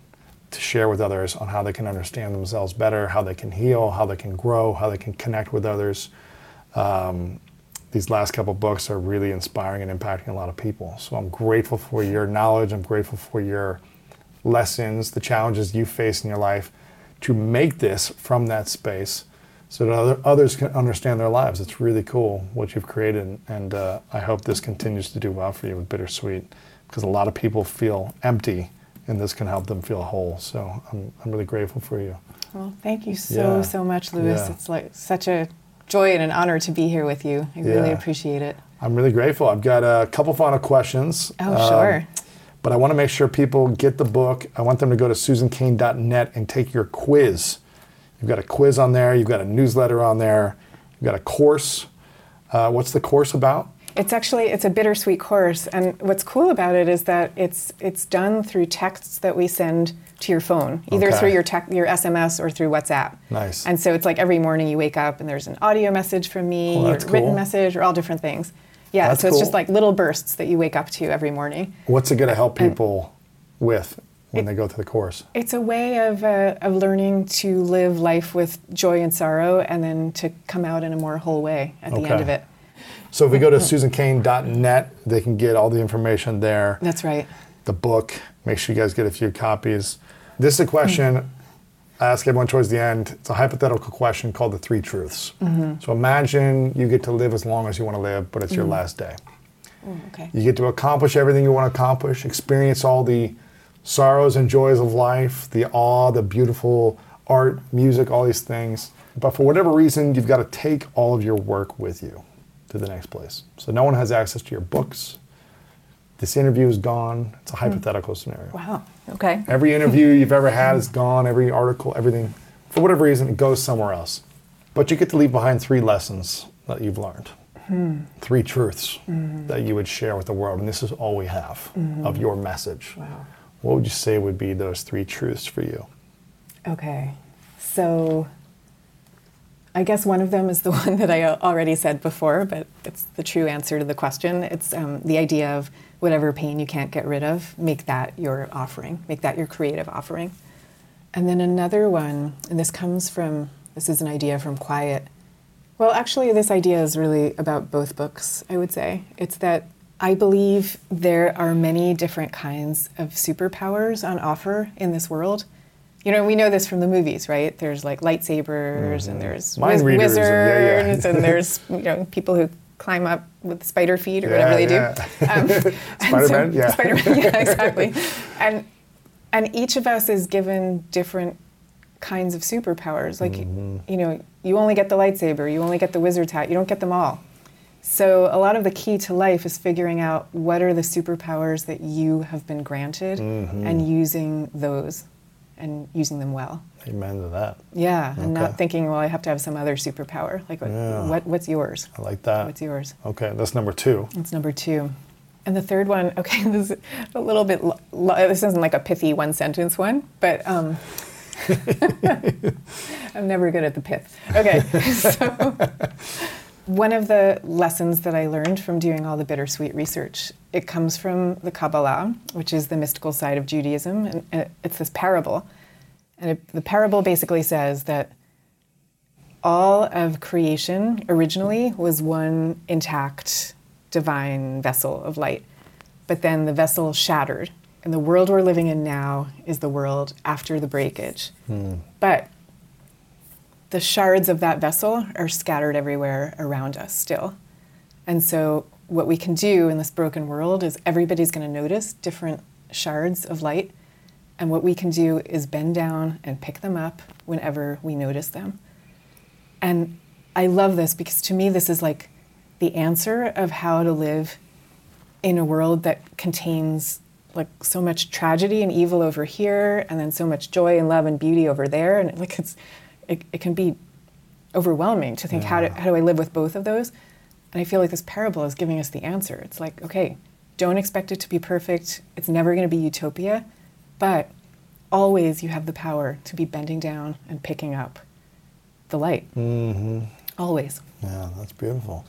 to share with others on how they can understand themselves better, how they can heal, how they can grow, how they can connect with others. Um, these last couple books are really inspiring and impacting a lot of people. So I'm grateful for your knowledge. I'm grateful for your lessons, the challenges you face in your life to make this from that space so that other, others can understand their lives. It's really cool what you've created. And uh, I hope this continues to do well for you with Bittersweet because a lot of people feel empty and this can help them feel whole. So I'm, I'm really grateful for you. Well, thank you so, Yeah. so much, Lewis. Yeah. It's like such a joy and an honor to be here with you. I really appreciate it. I'm really grateful. I've got a couple final questions. Oh, Um, sure. But I want to make sure people get the book. I want them to go to susancain.net and take your quiz. You've got a quiz on there, you've got a newsletter on there, you've got a course. Uh, what's the course about? It's actually it's a bittersweet course, and what's cool about it is that it's it's done through texts that we send to your phone, either Okay. through your tech, your SMS or through WhatsApp. Nice. And so it's like every morning you wake up and there's an audio message from me, Oh, or a written cool. message, or all different things. Yeah, That's so it's just like little bursts that you wake up to every morning. What's it going to help people with when they go through the course? It's a way of, uh, of learning to live life with joy and sorrow and then to come out in a more whole way at the end of it. So if we go to susancain.net, they can get all the information there. That's right. the book. Make sure you guys get a few copies. This is a question I ask everyone towards the end. It's a hypothetical question called the three truths. Mm-hmm. So imagine you get to live as long as you want to live, but it's your mm-hmm. last day. Mm, okay. You get to accomplish everything you want to accomplish, experience all the sorrows and joys of life, the awe, the beautiful art, music, all these things. But for whatever reason, you've got to take all of your work with you to the next place. So no one has access to your books. This interview is gone. It's a hmm. hypothetical scenario. Wow. Okay. Every interview you've ever had is gone, every article, everything. For whatever reason, it goes somewhere else. But you get to leave behind three lessons that you've learned, hmm. three truths hmm. that you would share with the world. And this is all we have of your message. Wow. What would you say would be those three truths for you? Okay. So I guess one of them is the one that I already said before, but it's the true answer to the question. It's um, the idea of whatever pain you can't get rid of, make that your offering, make that your creative offering. And then another one, and this comes from, this is an idea from Quiet. Well, actually, this idea is really about both books, I would say. It's that I believe there are many different kinds of superpowers on offer in this world. You know, we know this from the movies, right? There's like lightsabers and there's Mm-hmm. Mind wiz- readers and- yeah, yeah. wizards and there's you know people who climb up with spider feet or whatever they yeah. do. Um, Spider-Man, yeah. Spider-Man, yeah, exactly. And and each of us is given different kinds of superpowers. Like Mm-hmm. you know, you only get the lightsaber, you only get the wizard's hat, you don't get them all. So a lot of the key to life is figuring out what are the superpowers that you have been granted Mm-hmm. and using those and using them well. Amen to that. Yeah, and Okay. not thinking, well, I have to have some other superpower. Like, what, Yeah. what what's yours? I like that. What's yours? Okay, that's number two. That's number two. And the third one, okay, this is a little bit, lo- this isn't like a pithy one sentence one, but um, I'm never good at the pith. Okay, so one of the lessons that I learned from doing all the bittersweet research, it comes from the Kabbalah, which is the mystical side of Judaism, and, and it's this parable. And it, the parable basically says that all of creation originally was one intact divine vessel of light. But then the vessel shattered, and the world we're living in now is the world after the breakage. Hmm. But the shards of that vessel are scattered everywhere around us still. And so, what we can do in this broken world is everybody's going to notice different shards of light. And what we can do is bend down and pick them up whenever we notice them. And I love this because to me, this is like the answer of how to live in a world that contains like so much tragedy and evil over here and then so much joy and love and beauty over there and like it's it, it can be overwhelming to think how, do, how do i live with both of those and i feel like this parable is giving us the answer it's like okay don't expect it to be perfect it's never going to be utopia but always you have the power to be bending down and picking up the light mm-hmm. always Yeah, that's beautiful.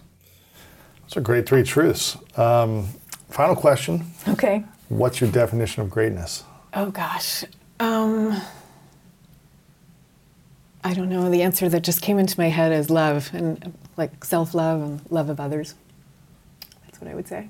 Those are great three truths. Um, final question okay What's your definition of greatness? Oh gosh. Um, I don't know. The answer that just came into my head is love and like self love and love of others. That's what I would say.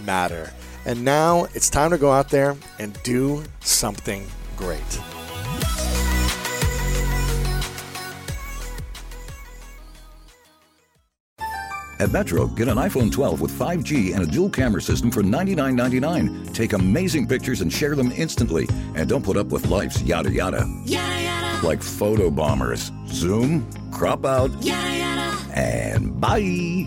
matter. And now it's time to go out there and do something great. At Metro, get an iPhone 12 with 5G and a dual camera system for $99.99. Take amazing pictures and share them instantly. And don't put up with life's yada yada. Yada yada. Like photo bombers. Zoom, crop out, Yada yada. and bye.